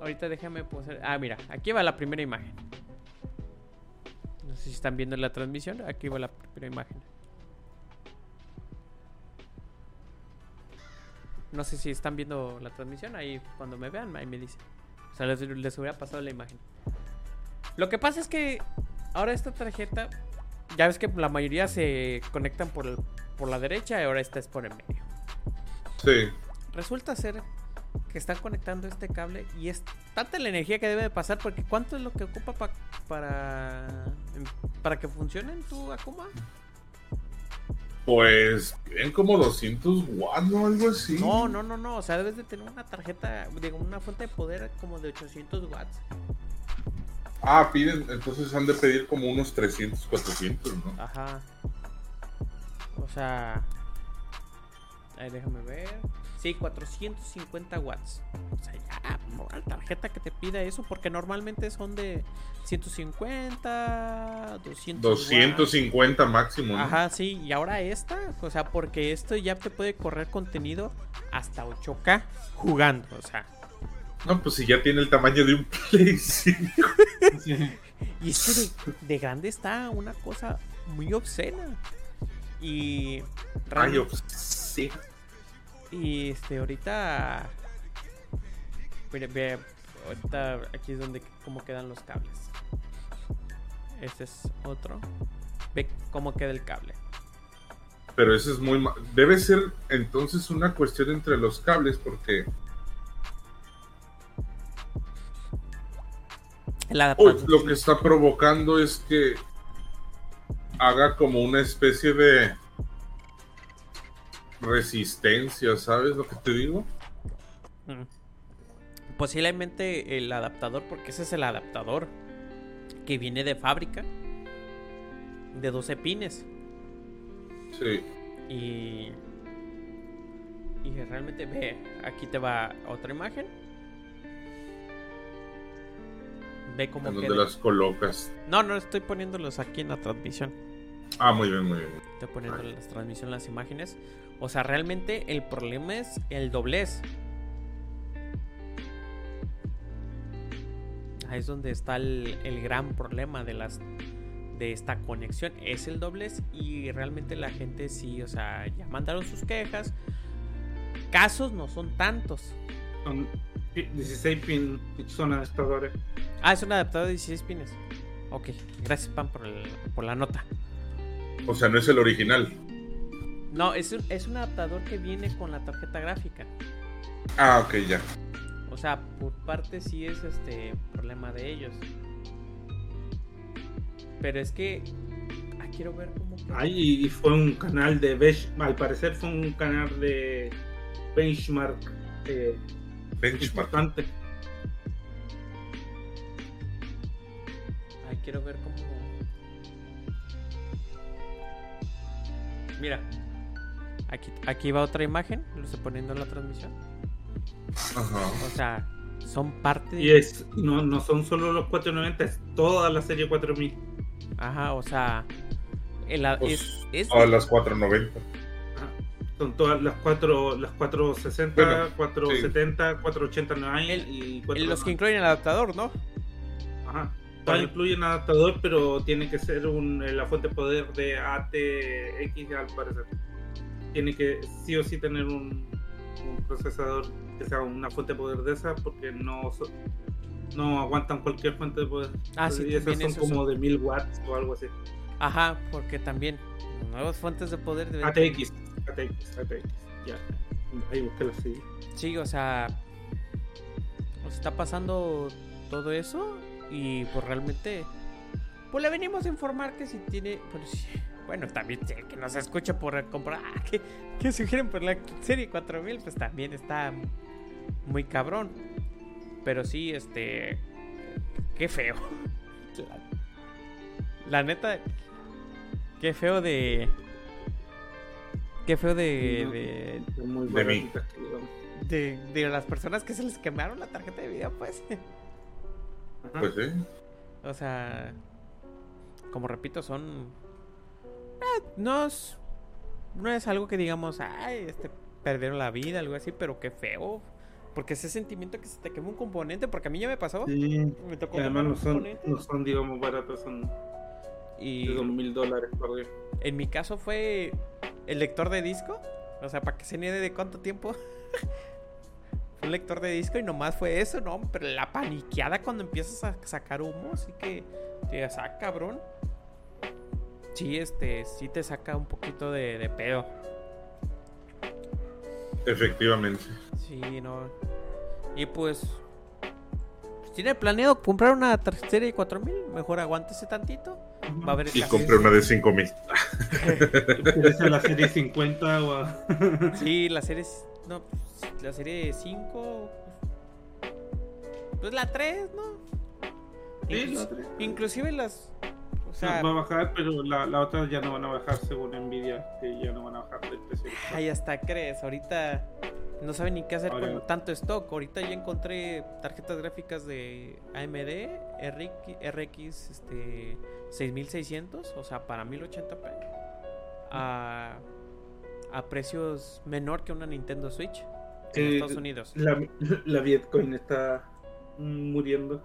Ahorita déjame poner. Ah, mira, aquí va la primera imagen. No sé si están viendo la transmisión. Aquí va la primera imagen. No sé si están viendo la transmisión. Ahí cuando me vean, ahí me dicen. O sea, les, les hubiera pasado la imagen. Lo que pasa es que ahora esta tarjeta. Ya ves que la mayoría se conectan por, el- por la derecha y ahora esta es por el medio. Sí. Resulta ser que están conectando este cable y es tanta la energía que debe de pasar porque ¿cuánto es lo que ocupa pa- para para que funcione en tu Akuma? Pues, ven como 200 watts o algo así. No, no, no, no, o sea, debes de tener una tarjeta, digo, una fuente de poder como de 800 watts. Ah, piden, entonces han de pedir como unos 300, 400, ¿no? Ajá. O sea, ahí déjame ver. Sí, 450 watts. O sea, ya, una tarjeta que te pida eso, porque normalmente son de 150, 200. watts. 250 máximo, ¿no? Ajá, sí, y ahora esta, o sea, porque esto ya te puede correr contenido hasta 8K jugando, o sea. No, pues si ya tiene el tamaño de un Play 5. Y es que de, de grande está una cosa muy obscena. Y. Ay, sí. Y este, ahorita. Mire, ve, ahorita aquí es donde cómo quedan los cables. Este es otro. Ve cómo queda el cable. Pero eso es muy... Debe ser entonces una cuestión entre los cables porque... Uy, lo que está provocando es que haga como una especie de resistencia, ¿sabes lo que te digo? Mm. Posiblemente el adaptador, porque ese es el adaptador que viene de fábrica de 12 pines. Sí. Y. Y realmente ve, aquí te va otra imagen. Ve cómo En queda. las colocas. No, no estoy poniéndolos aquí en la transmisión. Ah, muy bien, muy bien. Estoy poniendo en la transmisión las imágenes. O sea, realmente el problema es el doblez. Ahí es donde está el, el gran problema de las de esta conexión. Es el doblez y realmente la gente sí, o sea, ya mandaron sus quejas. Casos no son tantos. Son 16 pin son adaptadores. Ah, es un adaptador de 16 pines. Ok, gracias Pam por, el- por la nota. O sea, no es el original. No, es un, es un adaptador que viene con la tarjeta gráfica. Ah, ok, ya. O sea, por parte sí es este problema de ellos. Pero es que. Ah, quiero ver cómo. Ay, y fue un canal de bench, al parecer fue un canal de benchmark eh, Benchmark. importante. Ay, quiero ver cómo. Mira. Aquí, aquí va otra imagen. Lo estoy poniendo en la transmisión. Ajá. O sea, son parte Y es, no, no son solo los 490, es toda la serie 4000. Ajá, o sea, el, Pues, es, es- A las 490. Ajá. Son todas las cuatro, las 460, Bueno, 470, 480 no hay El- y los 490. que incluyen el adaptador, ¿no? Ajá. Todas incluyen adaptador, pero tiene que ser un, eh, la fuente de poder de ATX al parecer. Tiene que sí o sí tener un, un procesador que sea una fuente de poder de esa, porque no so- no aguantan cualquier fuente de poder. Ah, sí, y esas son como son- de 1000 watts o algo así. Ajá, porque también nuevas fuentes de poder deben- ATX, ATX, ATX. Ya. Ahí busqué la sí. Sí, o sea, nos está pasando todo eso y pues realmente, pues le venimos a informar que si tiene, pues, sí, bueno, también sí, que nos escucha por comprar, ah, que, que sugieren por la serie 4000, pues también está muy cabrón. Pero sí, este, qué feo. La, la neta, qué feo de... Qué feo de, de, muy De mí. las personas que se les quemaron la tarjeta de video, pues. Ajá. Pues sí. O sea, como repito, son. Eh, no, es, no es algo que digamos, ay, este, perdieron la vida, algo así, pero qué feo. Porque ese sentimiento que se te quema un componente, porque a mí ya me pasó. Sí. Me tocó además no son, no son, digamos, baratos, son Y mil dólares por día. en mi caso fue el lector de disco. O sea, para que se niede de cuánto tiempo. fue un lector de disco y nomás fue eso, ¿no? Pero la paniqueada cuando empiezas a sacar humo, así que te digas, ah, cabrón. Sí, este, sí te saca un poquito de, de pedo. Efectivamente. Sí, no. Y pues. pues, Tiene planeado comprar una tar- serie 4000. Mejor aguántese tantito. Va a haber Y compré una de 5000. ¿Quieres la serie 50 o a- Sí, la serie. No, la serie 5. Pues la 3, ¿no? Sí, Inclus- la tres. Inclusive las. O sea, va a bajar, pero la, la otra ya no van a bajar según Nvidia, que ya no van a bajar de precio. ay, hasta crees. Ahorita no saben ni qué hacer Ahora- con tanto stock. Ahorita ya encontré tarjetas gráficas de AMD RX, RX este, 6600, o sea, para 1080p. A, a precios menor que una Nintendo Switch en Eh, Estados Unidos. La, la Bitcoin está muriendo.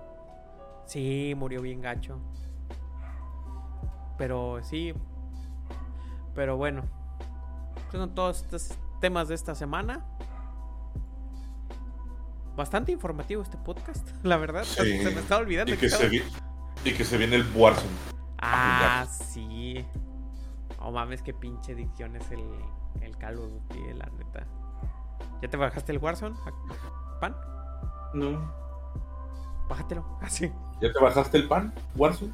Sí, murió bien gacho. Pero sí. Pero bueno. Estos son todos estos temas de esta semana. Bastante informativo este podcast, la verdad. Sí. Se me estaba olvidando Y que que, se vi- y que se viene el Warzone. Ah, sí. Oh mames, qué pinche dicción es el, el Call of Duty, la neta. ¿Ya te bajaste el Warzone? ¿Pan? No. Bájatelo. Así. ¿Ya te bajaste el pan, Warzone?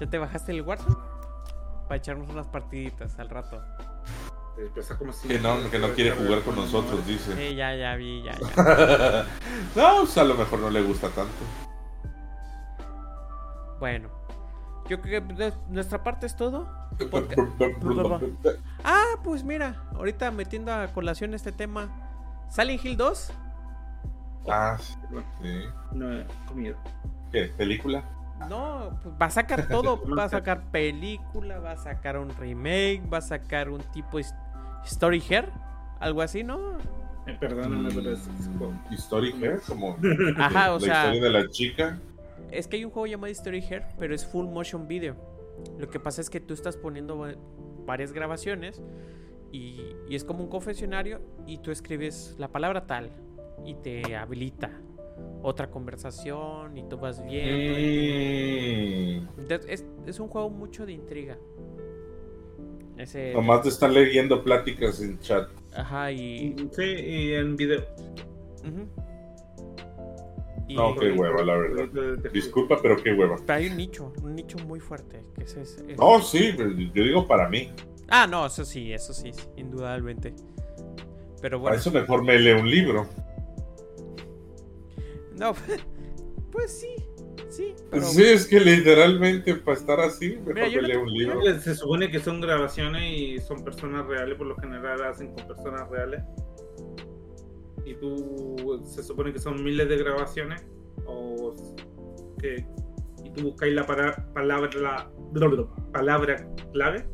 ¿Ya te bajaste el Warzone? Para echarnos unas partiditas al rato. eh, como si- Que no, que no quiere jugar con nosotros, dice. Sí, ya, ya vi, ya, ya. no, pues a lo mejor no le gusta tanto. Bueno, yo creo que de nuestra parte es todo. Ah, pues mira, ahorita metiendo a colación este tema. Silent Hill 2. ah, sí. No, eh, comida. ¿Qué? ¿Película? No, pues va a sacar todo. Va a sacar película, va a sacar un remake, va a sacar un tipo Story Hair. Algo así, ¿no? Eh, perdóname, pero es, Story Hair, como Ajá, o la sea, historia de la chica. es que hay un juego llamado Story Hair, pero es full motion video. Lo que pasa es que tú estás poniendo va- varias grabaciones y, y es como un confesionario y tú escribes la palabra tal y te habilita otra conversación y tú vas viendo. y- Entonces, es, es un juego mucho de intriga. Ese, Nomás te están leyendo pláticas en chat. ajá, y. Sí, y en video. Y- No, qué hueva, la verdad. Disculpa, pero qué hueva. Pero hay un nicho, un nicho muy fuerte. Que es ese- es- No, sí, pero yo digo para mí. Ah, no, eso sí, eso sí, indudablemente. Pero Para bueno, eso mejor me leo un libro. No, pues sí, sí. Pero, Sí, es que literalmente para estar así, mejor Mira, leo un libro. Se supone que son grabaciones y son personas reales, por lo general hacen con personas reales. y tú se supone que son miles de grabaciones o que, y tú buscáis la para- palabra la, palabra clave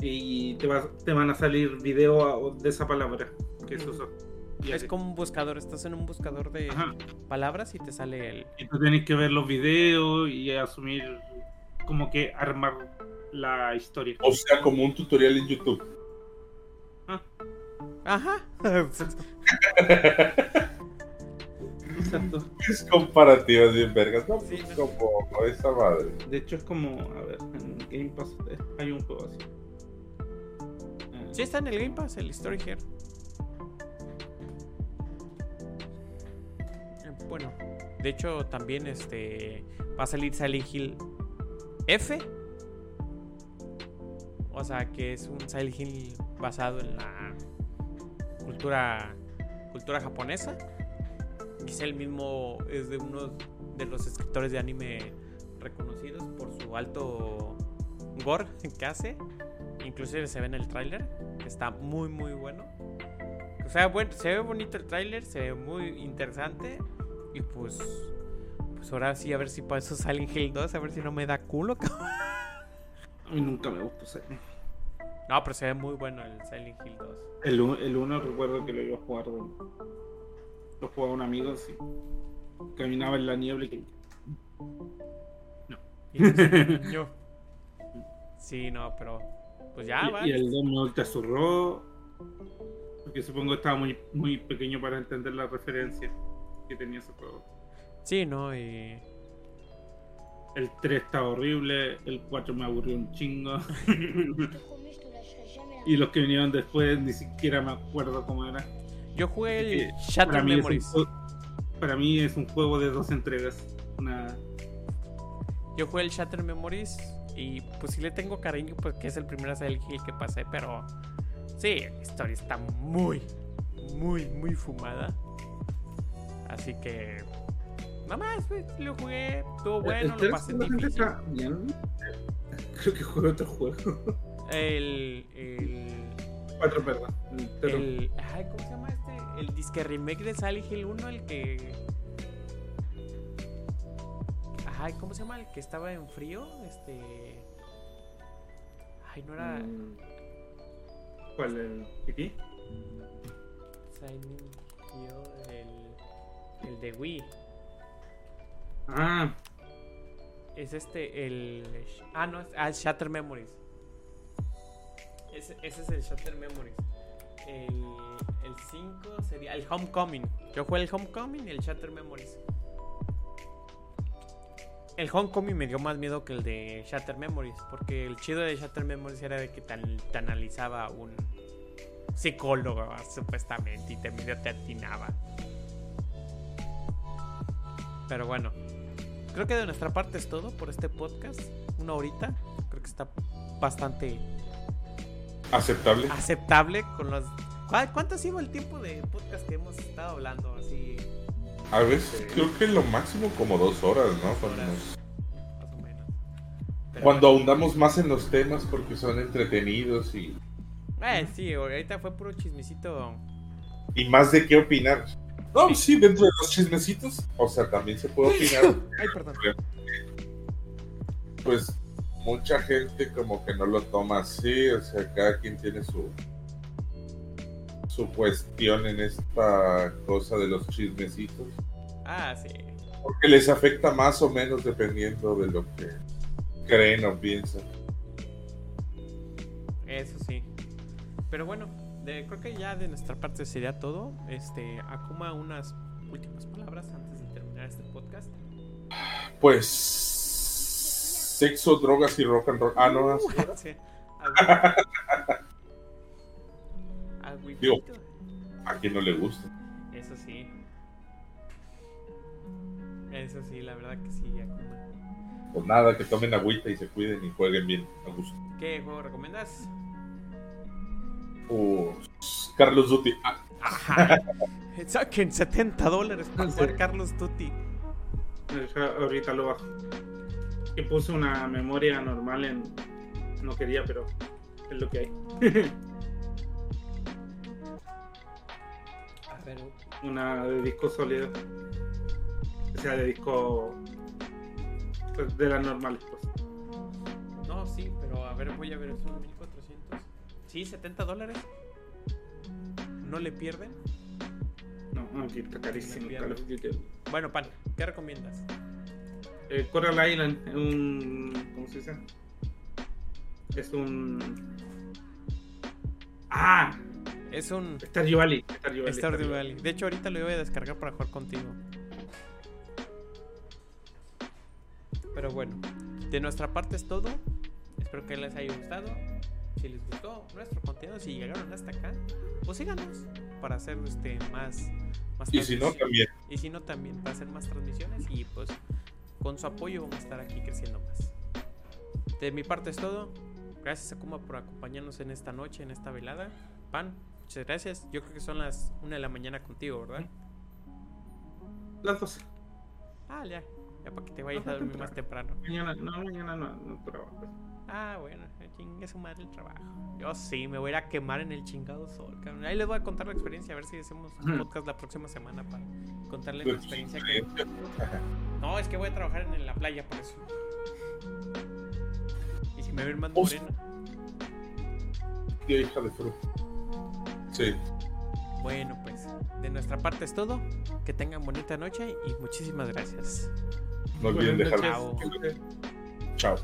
y te, va- te van a salir videos de esa palabra que es eso. Y Es como un buscador, estás en un buscador de Ajá. palabras y te sale el... Y tú tienes que ver los videos y asumir como que armar la historia. O sea, como un tutorial en YouTube. Ajá. Exacto. Es comparativas bien vergas. No, Sí, pues no. como esa madre. De hecho es como, a ver, en Game Pass hay un juego así. Sí, está en el Game Pass, el Story Here. De hecho también este va a salir Silent Hill F. O sea, que es un Silent Hill basado en la cultura cultura japonesa. Y es el mismo es de uno de los escritores de anime reconocidos por su alto gore que hace. Inclusive se ve en el tráiler, está muy muy bueno. O sea, bueno, se ve bonito el tráiler, se ve muy interesante y pues pues ahora sí a ver si para eso Silent Hill 2, a ver si no me da culo. cabrón. A mí nunca me gustó ese. No, pero se ve muy bueno el Silent Hill 2. El, u- el uno recuerdo que lo iba a jugar. Lo jugaba un amigo así. Caminaba en la niebla y que. Y yo- Sí, no, pero pues ya va. y, y el 2 me ultra zurró. Porque supongo que estaba muy, muy pequeño para entender la referencia que tenía ese juego. Sí, no, y El 3 estaba horrible, el 4 me aburrió un chingo. y los que vinieron después ni siquiera me acuerdo cómo era. yo jugué el Eh, Shattered Para mí, es un, Memories. para mí es un juego de dos entregas. Una, Yo jugué el Shattered Memories y pues sí le tengo cariño porque es el primer Silent Hill que pasé, pero sí, la historia está muy, muy, muy fumada. Así que nada más, pues, lo jugué, estuvo bueno, el lo 3 pasé difícil. Creo que jugué otro juego. El, el, 4, perdón. El ay, ¿cómo se llama este? El disque remake de Silent Hill 1, el que... Ay, ¿cómo se llama? El que estaba en frío, este... Ay, no era... Mm. ¿Cuál? ¿El? Silent Hill, el, el de Wii. Ah, Es este, el. Ah, no, es ah, es Shatter Memories. Ese, ese es el Shatter Memories. El, el 5 sería el Homecoming. Yo jugué el Homecoming y el Shatter Memories. El Homecoming me dio más miedo que el de Shatter Memories. Porque el chido de Shatter Memories era de que te, te analizaba un psicólogo, supuestamente, y te medio te atinaba. Pero bueno, creo que de nuestra parte es todo por este podcast. Una horita. Creo que está bastante Aceptable. aceptable con los. ¿Cuá- ¿Cuánto ha sido el tiempo de podcast que hemos estado hablando? Así, A veces creo que lo máximo como dos horas, ¿no? Cuando, horas. nos- más o menos. Pero cuando bueno. ahondamos más en los temas porque son entretenidos y, Eh, sí, ahorita fue puro chismecito. y más de qué opinar. No, sí, dentro de los chismecitos, o sea, también se puede opinar. Ay, perdón. pues mucha gente como que no lo toma así, o sea, cada quien tiene su su cuestión en esta cosa de los chismecitos, Ah, sí. porque les afecta más o menos dependiendo de lo que creen o piensan. Eso sí. Pero bueno, de- creo que ya de nuestra parte sería todo. Este, Akuma, unas últimas palabras antes de terminar este podcast. Pues sexo, drogas y rock and roll. Ah, no, era. Sí. Digo. a quien no le gusta. Eso sí. Eso sí, la verdad que sí, Akuma. Pues nada, que tomen agüita y se cuiden y jueguen bien a gusto. ¿Qué juego recomiendas? Carlos Duty. Ah, Ajá. Saquen 70 dólares para jugar Carlos Tutti. deja- ahorita lo bajo. Que puse una memoria normal en. No quería, pero es lo que hay. Pero. Una de disco sólido. O sea, de disco. pues, de las normales, pues. No, sí, pero a ver, voy a ver, son 1400. Sí, 70 dólares. ¿No le pierden? No, aquí está carísimo. Me Call of Duty. Bueno, pan, ¿qué recomiendas? Eh, Coral Island es un. ¿Cómo se dice? Es un. ¡Ah! Es un Stardew Valley. Stardew Valley. Stardew Valley. De hecho, ahorita lo voy a descargar para jugar contigo. Pero bueno, de nuestra parte es todo. Espero que les haya gustado. Nuestro contenido, si llegaron hasta acá, pues síganos para hacer este más, más Y si no, transmisiones. también. Y si no, también para hacer más transmisiones y pues con su apoyo vamos a estar aquí creciendo más. De mi parte es todo. Gracias Akuma por acompañarnos en esta noche, en esta velada. Pan, muchas gracias. Yo creo que son las 1 de la mañana contigo, ¿verdad? Las 12. Ah, ya. Ya para que te vayas a dormir más temprano. Mañana, no, mañana no, no trabajo. Ah, bueno, chingue su madre el trabajo. Yo sí, me voy a ir a quemar en el chingado sol, cabrón. Ahí les voy a contar la experiencia, a ver si hacemos un podcast la próxima semana para contarles la Pues, experiencia que. No, es que voy a trabajar en la playa por eso. Y si me ven más Os- morena. Tío, hija de fru. Sí. Bueno, pues de nuestra parte es todo. Que tengan bonita noche y muchísimas gracias. No olviden dejar. noches. Chao.